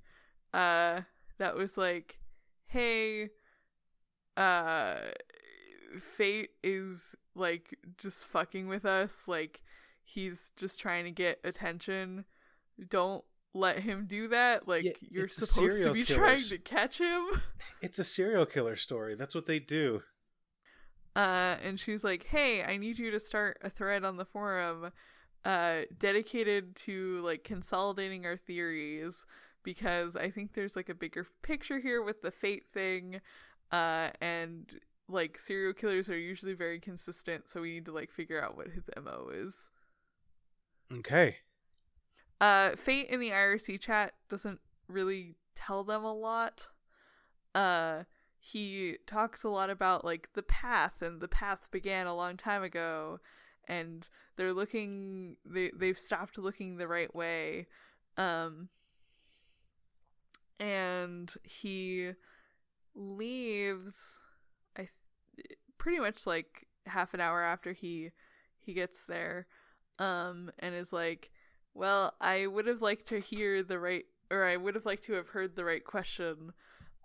Uh, that was like, "Hey, uh, Fate is like just fucking with us. Like, he's just trying to get attention. Don't." Let him do that. Like Yeah, you're supposed to be killer. trying to catch him. It's a serial killer story. That's what they do. uh, and she's like, "Hey, I need you to start a thread on the forum, uh, dedicated to like consolidating our theories because I think there's like a bigger picture here with the fate thing, uh, and like serial killers are usually very consistent, so we need to like figure out what his mo is." Okay. Uh, Fate in the IRC chat doesn't really tell them a lot. Uh, he talks a lot about like the path, and the path began a long time ago, and they're looking. They they've stopped looking the right way. Um, and he leaves. I th- pretty much like half an hour after he he gets there, um, and is like well, I would have liked to hear the right, or I would have liked to have heard the right question,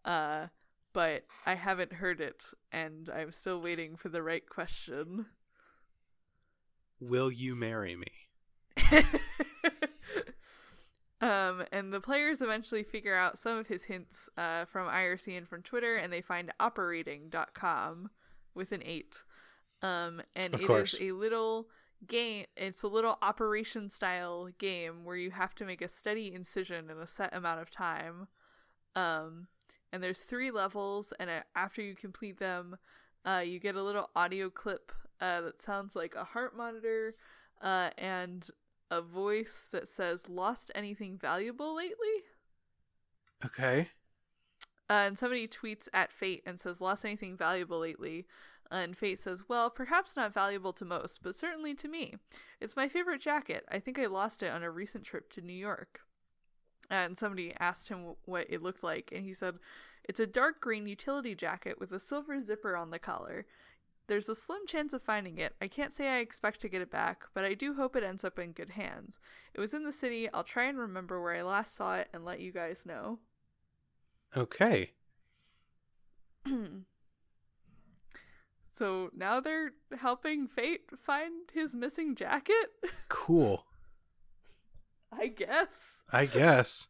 uh, but I haven't heard it, and I'm still waiting for the right question. Will you marry me? um, and the players eventually figure out some of his hints uh, from IRC and from Twitter, and they find operating.com with an 8. Um, and Of it is course. a little game, it's a little operation style game where you have to make a steady incision in a set amount of time. Um, and there's three levels, and uh, after you complete them, uh, you get a little audio clip uh, that sounds like a heart monitor uh, and a voice that says, Lost anything valuable lately? Okay. Uh, and somebody tweets at Fate and says, Lost anything valuable lately? And Fate says, Well, perhaps not valuable to most, but certainly to me. It's my favorite jacket. I think I lost it on a recent trip to New York. And somebody asked him what it looked like, and he said, It's a dark green utility jacket with a silver zipper on the collar. There's a slim chance of finding it. I can't say I expect to get it back, but I do hope it ends up in good hands. It was in the city. I'll try and remember where I last saw it and let you guys know. Okay. so now they're helping Fate find his missing jacket? Cool. I guess. I guess.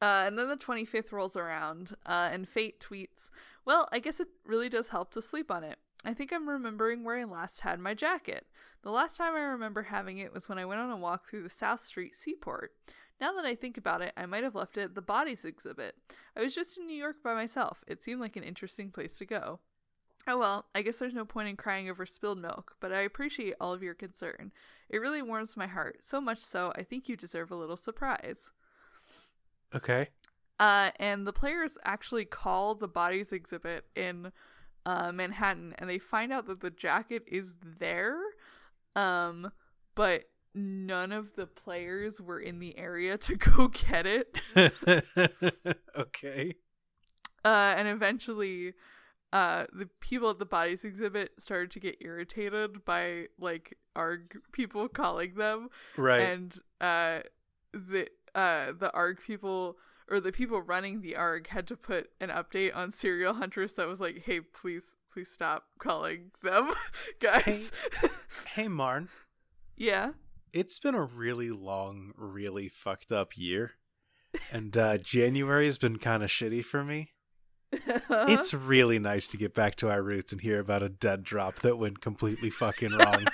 Uh, and then the 25th rolls around, uh, and Fate tweets, Well, I guess it really does help to sleep on it. I think I'm remembering where I last had my jacket. The last time I remember having it was when I went on a walk through the South Street Seaport. Now that I think about it, I might have left it at the bodies exhibit. I was just in New York by myself. It seemed like an interesting place to go. Oh well, I guess there's no point in crying over spilled milk, but I appreciate all of your concern. It really warms my heart, so much so I think you deserve a little surprise. Okay. Uh, and the players actually call the bodies exhibit in uh, Manhattan, and they find out that the jacket is there, um, but none of the players were in the area to go get it. okay. Uh, and eventually, uh, the people at the bodies exhibit started to get irritated by like ARG people calling them, Right. and uh, the uh the ARG people or the people running the ARG had to put an update on Serial Huntress that was like, "Hey, please, please stop calling them, guys." hey, Marn. yeah. It's been a really long, really fucked up year. And uh, January has been kind of shitty for me. Uh-huh. It's really nice to get back to our roots and hear about a dead drop that went completely fucking wrong.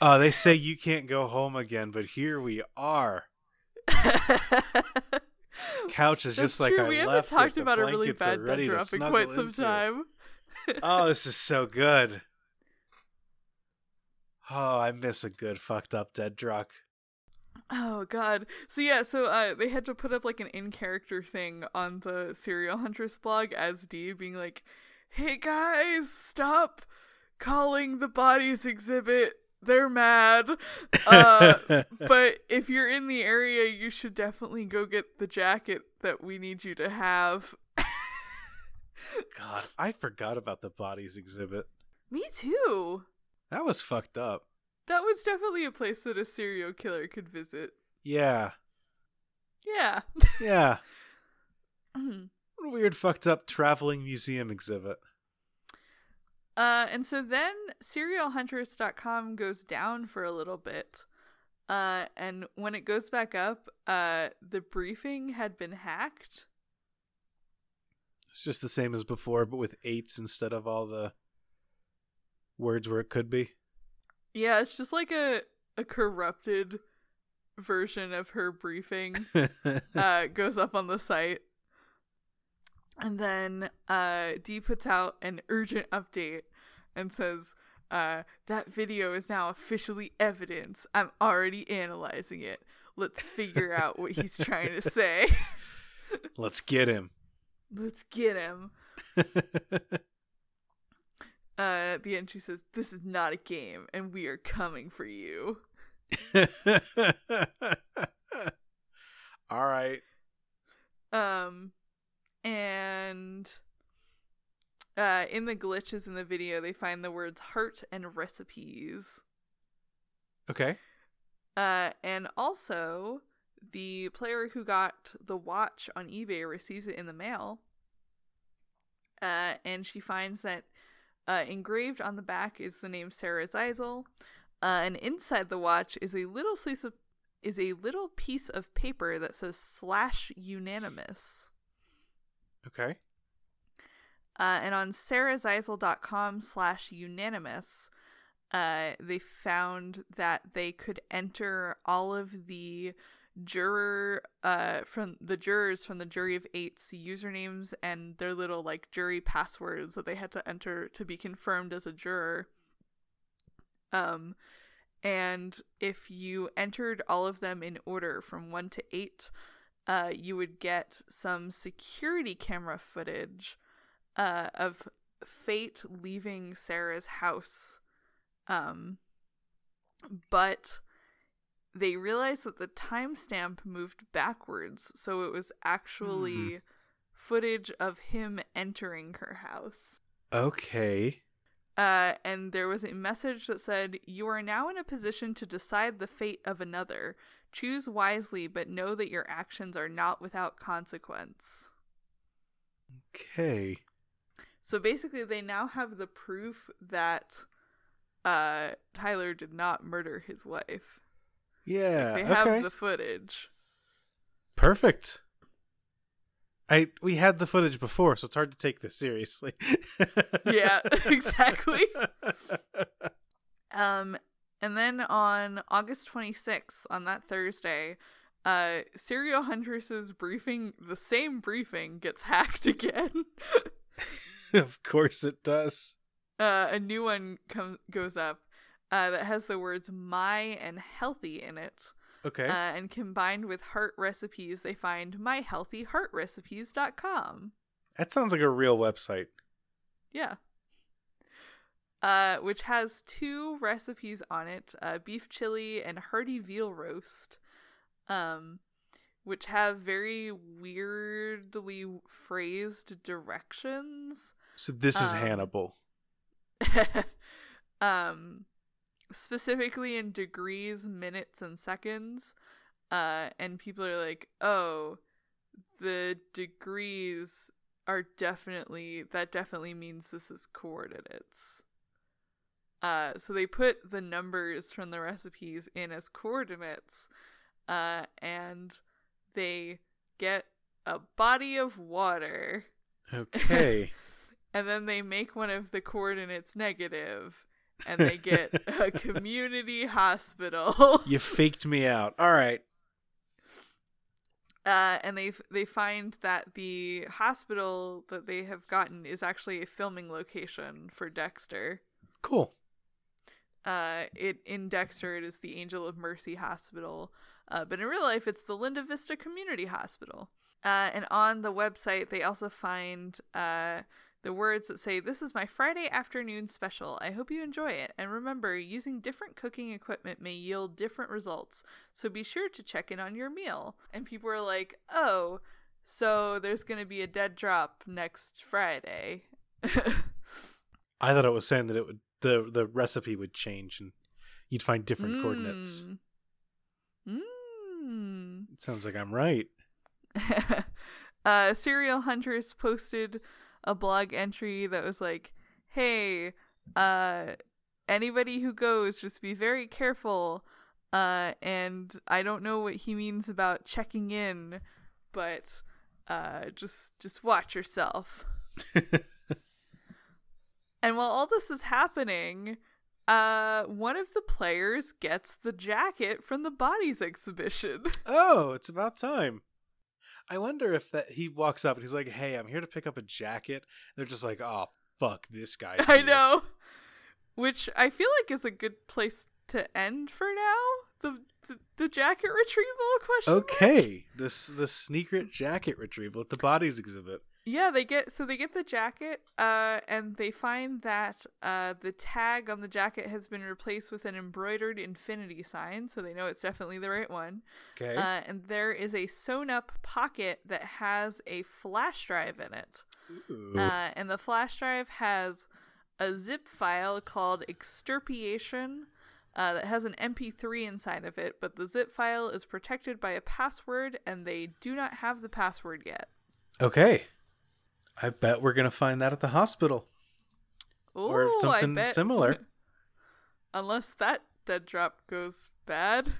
Oh, they say you can't go home again, but here we are. Couch is That's just like true. I we haven't left it. talked The about a really bad dead drop in quite some into. time. Oh, this is so good. Oh, I miss a good fucked up dead drop. Oh god. So yeah, so uh they had to put up like an in character thing on the Serial Huntress blog as Dee being like, Hey guys, stop calling the bodies exhibit. They're mad. Uh but if you're in the area you should definitely go get the jacket that we need you to have. God, I forgot about the bodies exhibit. Me too. That was fucked up. That was definitely a place that a serial killer could visit. Yeah. Yeah. Yeah. What a weird fucked up traveling museum exhibit. Uh, and so then serialhuntress.com goes down for a little bit. Uh, and when it goes back up, uh, the briefing had been hacked. It's just the same as before, but with eights instead of all the words where it could be. Yeah, it's just like a, a corrupted version of her briefing uh, goes up on the site. And then uh, Dee puts out an urgent update and says, uh, that video is now officially evidence. I'm already analyzing it. Let's figure out what he's trying to say. Let's get him. Let's get him. Uh, at the end, she says, This is not a game, and we are coming for you. all right. Um, and uh, in the glitches in the video, they find the words heart and recipes. Okay. Uh, and also, the player who got the watch on eBay receives it in the mail. Uh, and she finds that uh, engraved on the back is the name Sarah Zeisel. Uh, and inside the watch is a little piece of is a little piece of paper that says slash unanimous. Okay. Uh, and on sarahzeisel.com slash unanimous, uh, they found that they could enter all of the juror uh from the jurors from the jury of eight's usernames and their little like jury passwords that they had to enter to be confirmed as a juror um and if you entered all of them in order from 1 to 8 uh you would get some security camera footage uh, of Fate leaving Sarah's house. Um, but they realized that the timestamp moved backwards, so it was actually Hmm. footage of him entering her house. Okay. Uh, and there was a message that said, You are now in a position to decide the fate of another. Choose wisely, but know that your actions are not without consequence. Okay. So basically, they now have the proof that uh, Tyler did not murder his wife. Yeah. They have okay. the footage. Perfect. I we had the footage before, so it's hard to take this seriously. Yeah, exactly. Um, and then on August 26th, on that Thursday, uh, Serial Huntress's briefing, the same briefing, gets hacked again. of course it does. uh, a new one comes goes up uh, that has the words "my" and "healthy" in it. Okay. Uh, and combined with heart recipes, they find myhealthyheartrecipes.com. that sounds like a real website. Yeah. Uh, which has two recipes on it uh, beef chili and hearty veal roast. Um, which have very weirdly phrased directions. So this is Um, Hannibal. um, specifically in degrees, minutes, and seconds. Uh, and people are like, oh, the degrees are definitely, that definitely means this is coordinates. Uh, so they put the numbers from the recipes in as coordinates, uh, and they get a body of water Okay. and then they make one of the coordinates negative and they get a community hospital you faked me out. All right. uh, and they they find that the hospital that they have gotten is actually a filming location for Dexter Cool. uh it in Dexter it is the Angel of Mercy Hospital uh, but in real life it's the Linda Vista Community Hospital uh, and on the website they also find uh the words that say this is my Friday afternoon special I hope you enjoy it and remember using different cooking equipment may yield different results so be sure to check in on your meal and people are like oh so there's gonna be a dead drop next Friday I thought it was saying that it would the the recipe would change and you'd find different coordinates. Mm. Mm. It sounds like I'm right. uh, Serial Huntress posted a blog entry that was like, "Hey, uh, anybody who goes, just be very careful." Uh, and I don't know what he means about checking in, but uh, just just watch yourself. and while all this is happening, uh, one of the players gets the jacket from the bodies exhibition. Oh, it's about time. I wonder if that he walks up and he's like, "Hey, I'm here to pick up a jacket." They're just like, "Oh, fuck this guy." I know. Which I feel like is a good place to end for now. The the, the jacket retrieval question. mark? Okay, this the sneaker jacket retrieval at the bodies exhibit. Yeah, they get so they get the jacket, uh, and they find that uh, the tag on the jacket has been replaced with an embroidered infinity sign, so they know it's definitely the right one. Okay. Uh, and there is a sewn up pocket that has a flash drive in it. Ooh. Uh, and the flash drive has a zip file called extirpation uh, that has an MP3 inside of it, but the zip file is protected by a password, and they do not have the password yet. okay. I bet we're gonna find that at the hospital. Or Ooh, I something similar. Unless that dead drop goes bad.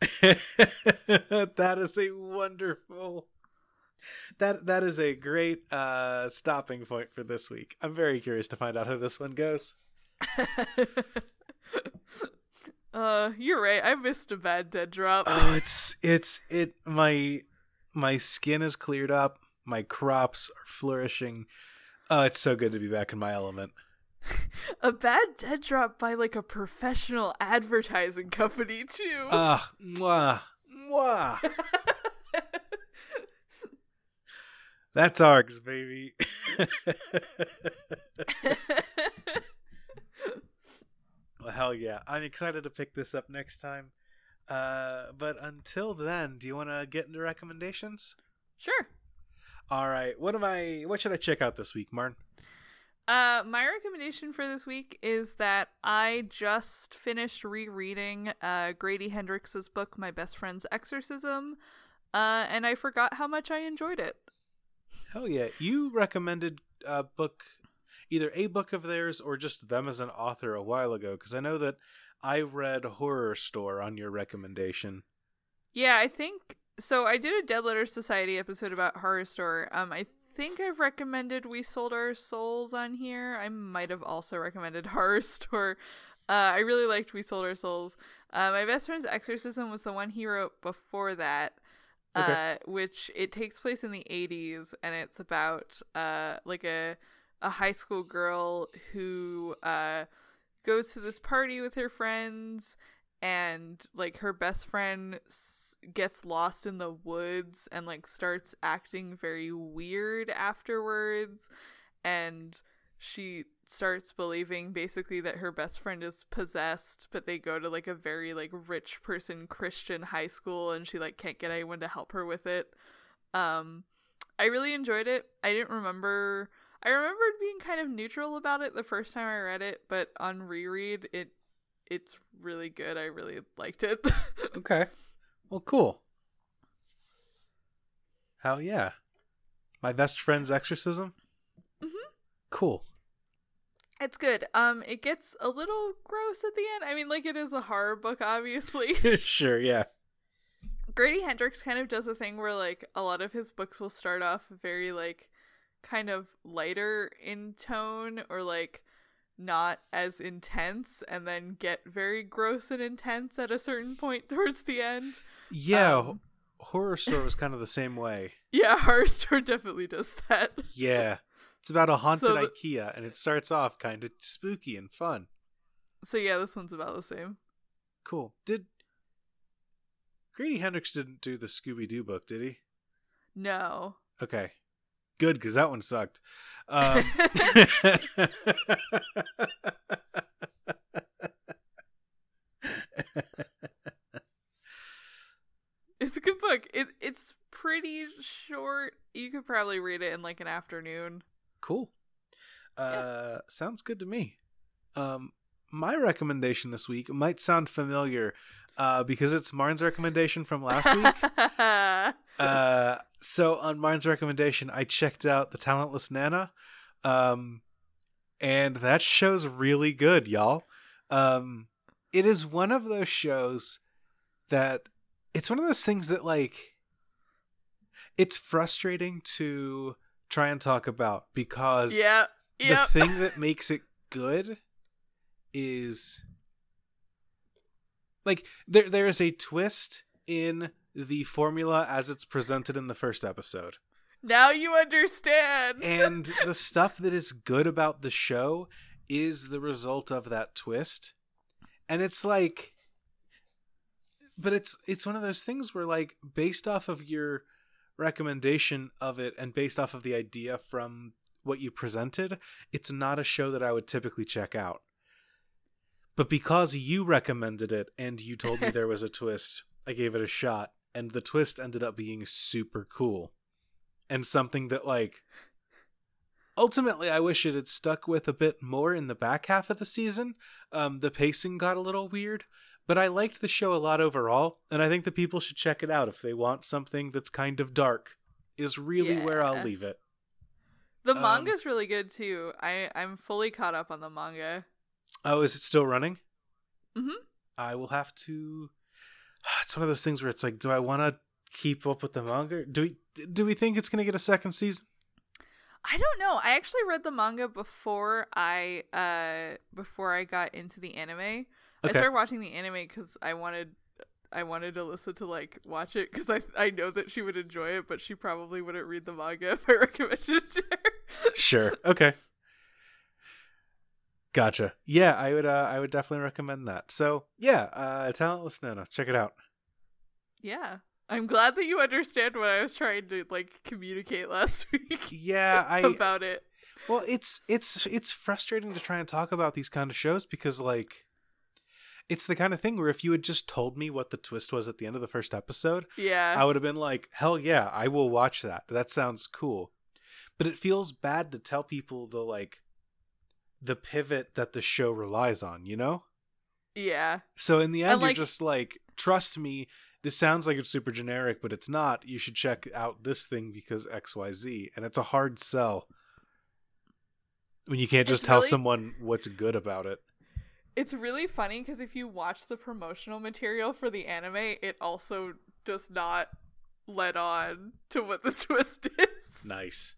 that is a wonderful. That that is a great uh stopping point for this week. I'm very curious to find out how this one goes. uh, you're right. I missed a bad dead drop. Oh, it's it's it my my skin is cleared up, my crops are flourishing. Oh, it's so good to be back in my element. a bad dead drop by like a professional advertising company too. Ah, mwah, mwah. That's args, baby. well, hell yeah. I'm excited to pick this up next time. Uh, but until then, do you want to get into recommendations? sure. All right. What am I? What should I check out this week, Martin? Uh, my recommendation for this week is that I just finished rereading uh, Grady Hendrix's book, My Best Friend's Exorcism, uh, and I forgot how much I enjoyed it. Hell yeah. You recommended a book, either a book of theirs or just them as an author a while ago, because I know that I read Horrorstör on your recommendation. Yeah, I think so. I did a Dead Letter Society episode about Horrorstör. Um, I think I've recommended We Sold Our Souls on here. I might have also recommended Horrorstör. Uh, I really liked We Sold Our Souls. Uh, my best friend's Exorcism was the one he wrote before that, Okay. uh, which it takes place in the '80s, and it's about uh, like a a high school girl who uh, goes to this party with her friends and like her best friend s- gets lost in the woods and like starts acting very weird afterwards and she starts believing basically that her best friend is possessed but they go to like a very like rich person christian high school and she like can't get anyone to help her with it. Um i really enjoyed it. I didn't remember i remembered being kind of neutral about it the first time i read it but on reread it it's really good i really liked it Okay. Well, cool. Hell yeah. My best friend's exorcism? Mhm. Cool. It's good. Um, it gets a little gross at the end. I mean, like it is a horror book, obviously. sure, yeah. Grady Hendrix kind of does a thing where like a lot of his books will start off very like kind of lighter in tone or like not as intense and then get very gross and intense at a certain point towards the end. Yeah, Um, Horrorstör was kind of the same way. Yeah, Horrorstör definitely does that. Yeah. It's about a haunted So IKEA, and it starts off kind of spooky and fun. So yeah, this one's about the same. Cool. Did Grady Hendrix didn't do the Scooby Doo book, did he? No. Okay. Good, because that one sucked. Um, It's a good book. It it's pretty short. You could probably read it in like an afternoon. cool. Uh, sounds good to me. Um, my recommendation this week might sound familiar, uh, because it's Martin's recommendation from last week. uh, so on mine's recommendation, I checked out the Talentless Nana, um, and that show's really good, y'all. Um, it is one of those shows that it's one of those things that like it's frustrating to try and talk about because yeah. the thing that makes it good is like there there is a twist in the formula as it's presented in the first episode. now you understand. And the stuff that is good about the show is the result of that twist. And it's like but it's it's one of those things where like based off of your recommendation of it and based off of the idea from what you presented, it's not a show that I would typically check out. But because you recommended it and you told me there was a twist, I gave it a shot and the twist ended up being super cool. And something that like ultimately I wish it had stuck with a bit more in the back half of the season. Um the pacing got a little weird, but I liked the show a lot overall, and I think the people should check it out if they want something that's kind of dark. Is really where I'll leave it. the um, manga's really good too. I I'm fully caught up on the manga. Oh, is it still running? mm-hmm I will have to. It's one of those things where it's like, do I want to keep up with the manga? Do we do we think it's going to get a second season? I don't know. I actually read the manga before I uh before I got into the anime. I started watching the anime because I wanted I wanted Alyssa to like watch it because I I know that she would enjoy it, but she probably wouldn't read the manga if I recommended it to her. Sure. Okay. Gotcha. Yeah, I would. Uh, I would definitely recommend that. So yeah, uh, Talentless Nana, check it out. yeah. I'm glad that you understand what I was trying to like communicate last week Yeah, I about it. well, it's it's it's frustrating to try and talk about these kind of shows because like it's the kind of thing where if you had just told me what the twist was at the end of the first episode, Yeah. I would have been like, "Hell yeah, I will watch that. That sounds cool." But it feels bad to tell people the like the pivot that the show relies on, you know? yeah. So in the end, And, you're just like, trust me, this sounds like it's super generic, but it's not. You should check out this thing because XYZ. And it's a hard sell when you can't just tell really- someone what's good about it. It's really funny because if you watch the promotional material for the anime, it also does not let on to what the twist is. Nice.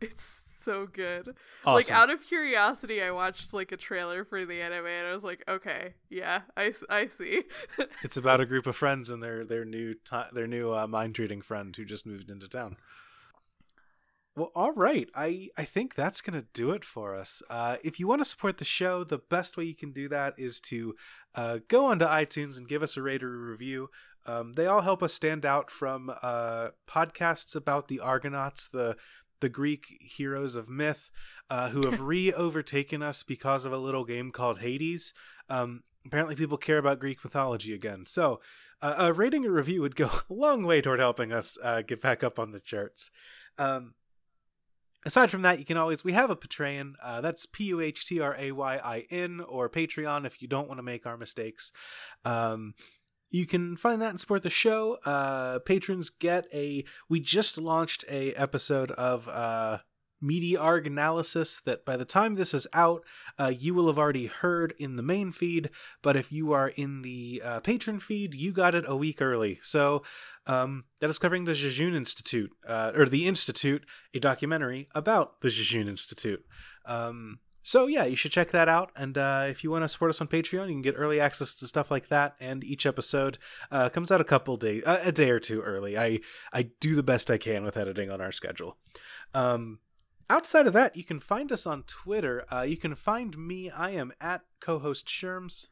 It's so good. Awesome. Like out of curiosity, I watched like a trailer for the anime and I was like, okay, yeah, I, I see. it's about a group of friends and their their new ti their new uh, mind reading friend who just moved into town. Well, all right. I I think that's gonna do it for us. Uh, if you want to support the show, the best way you can do that is to uh, go onto iTunes and give us a rate or a review. Um, they all help us stand out from uh, podcasts about the Argonauts, the the Greek heroes of myth, uh, who have re overtaken us because of a little game called Hades. Um, apparently, people care about Greek mythology again. So, uh, a rating and review would go a long way toward helping us uh, get back up on the charts. Um, aside from that, you can always we have a Patreon. Uh, that's P U H T R A Y I N or Patreon if you don't want to make our mistakes. Um, you can find that and support the show. Uh, patrons get a. We just launched a episode of uh, Media Arg analysis that by the time this is out, uh, you will have already heard in the main feed. But if you are in the uh, patron feed, you got it a week early. So um, that is covering the Jejune Institute, uh, or the Institute, a documentary about the Jejune Institute. Um, so yeah, you should check that out. And uh, if you want to support us on Patreon, you can get early access to stuff like that. And each episode uh, comes out a couple days, uh, a day or two early. I I do the best I can with editing on our schedule. Um, outside of that, you can find us on Twitter. Uh, you can find me. I am at co-host Sherms.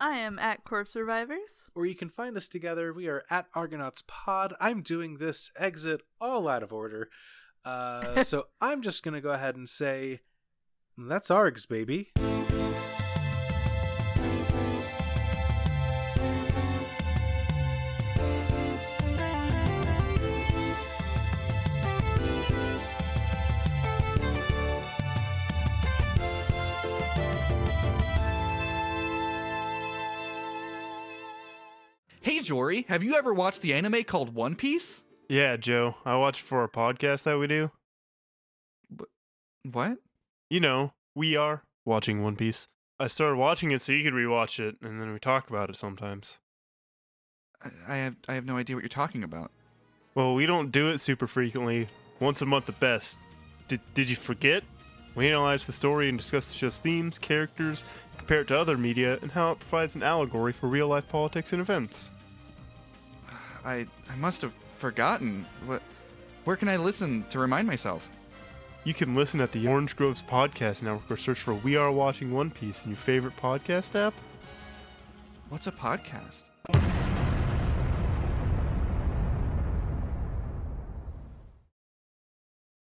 I am at Corpse Survivors. or you can find us together. We are at Argonauts Pod. I'm doing this exit all out of order. Uh, so I'm just going to go ahead and say, that's Args, baby. Hey Jory, have you ever watched the anime called One Piece? Yeah, Joe. I watch it for a podcast that we do. What? You know, we are watching One Piece. I started watching it so you could rewatch it, and then we talk about it sometimes. I- have I have no idea what you're talking about. Well, we don't do it super frequently. Once a month at best. Did, did you forget? We analyze the story and discuss the show's themes, characters, compare it to other media, and how it provides an allegory for real life politics and events. I I must have forgotten. What? Where can I listen to remind myself? You can listen at the Orange Groves Podcast Network or search for We Are Watching One Piece in your favorite podcast app. What's a podcast?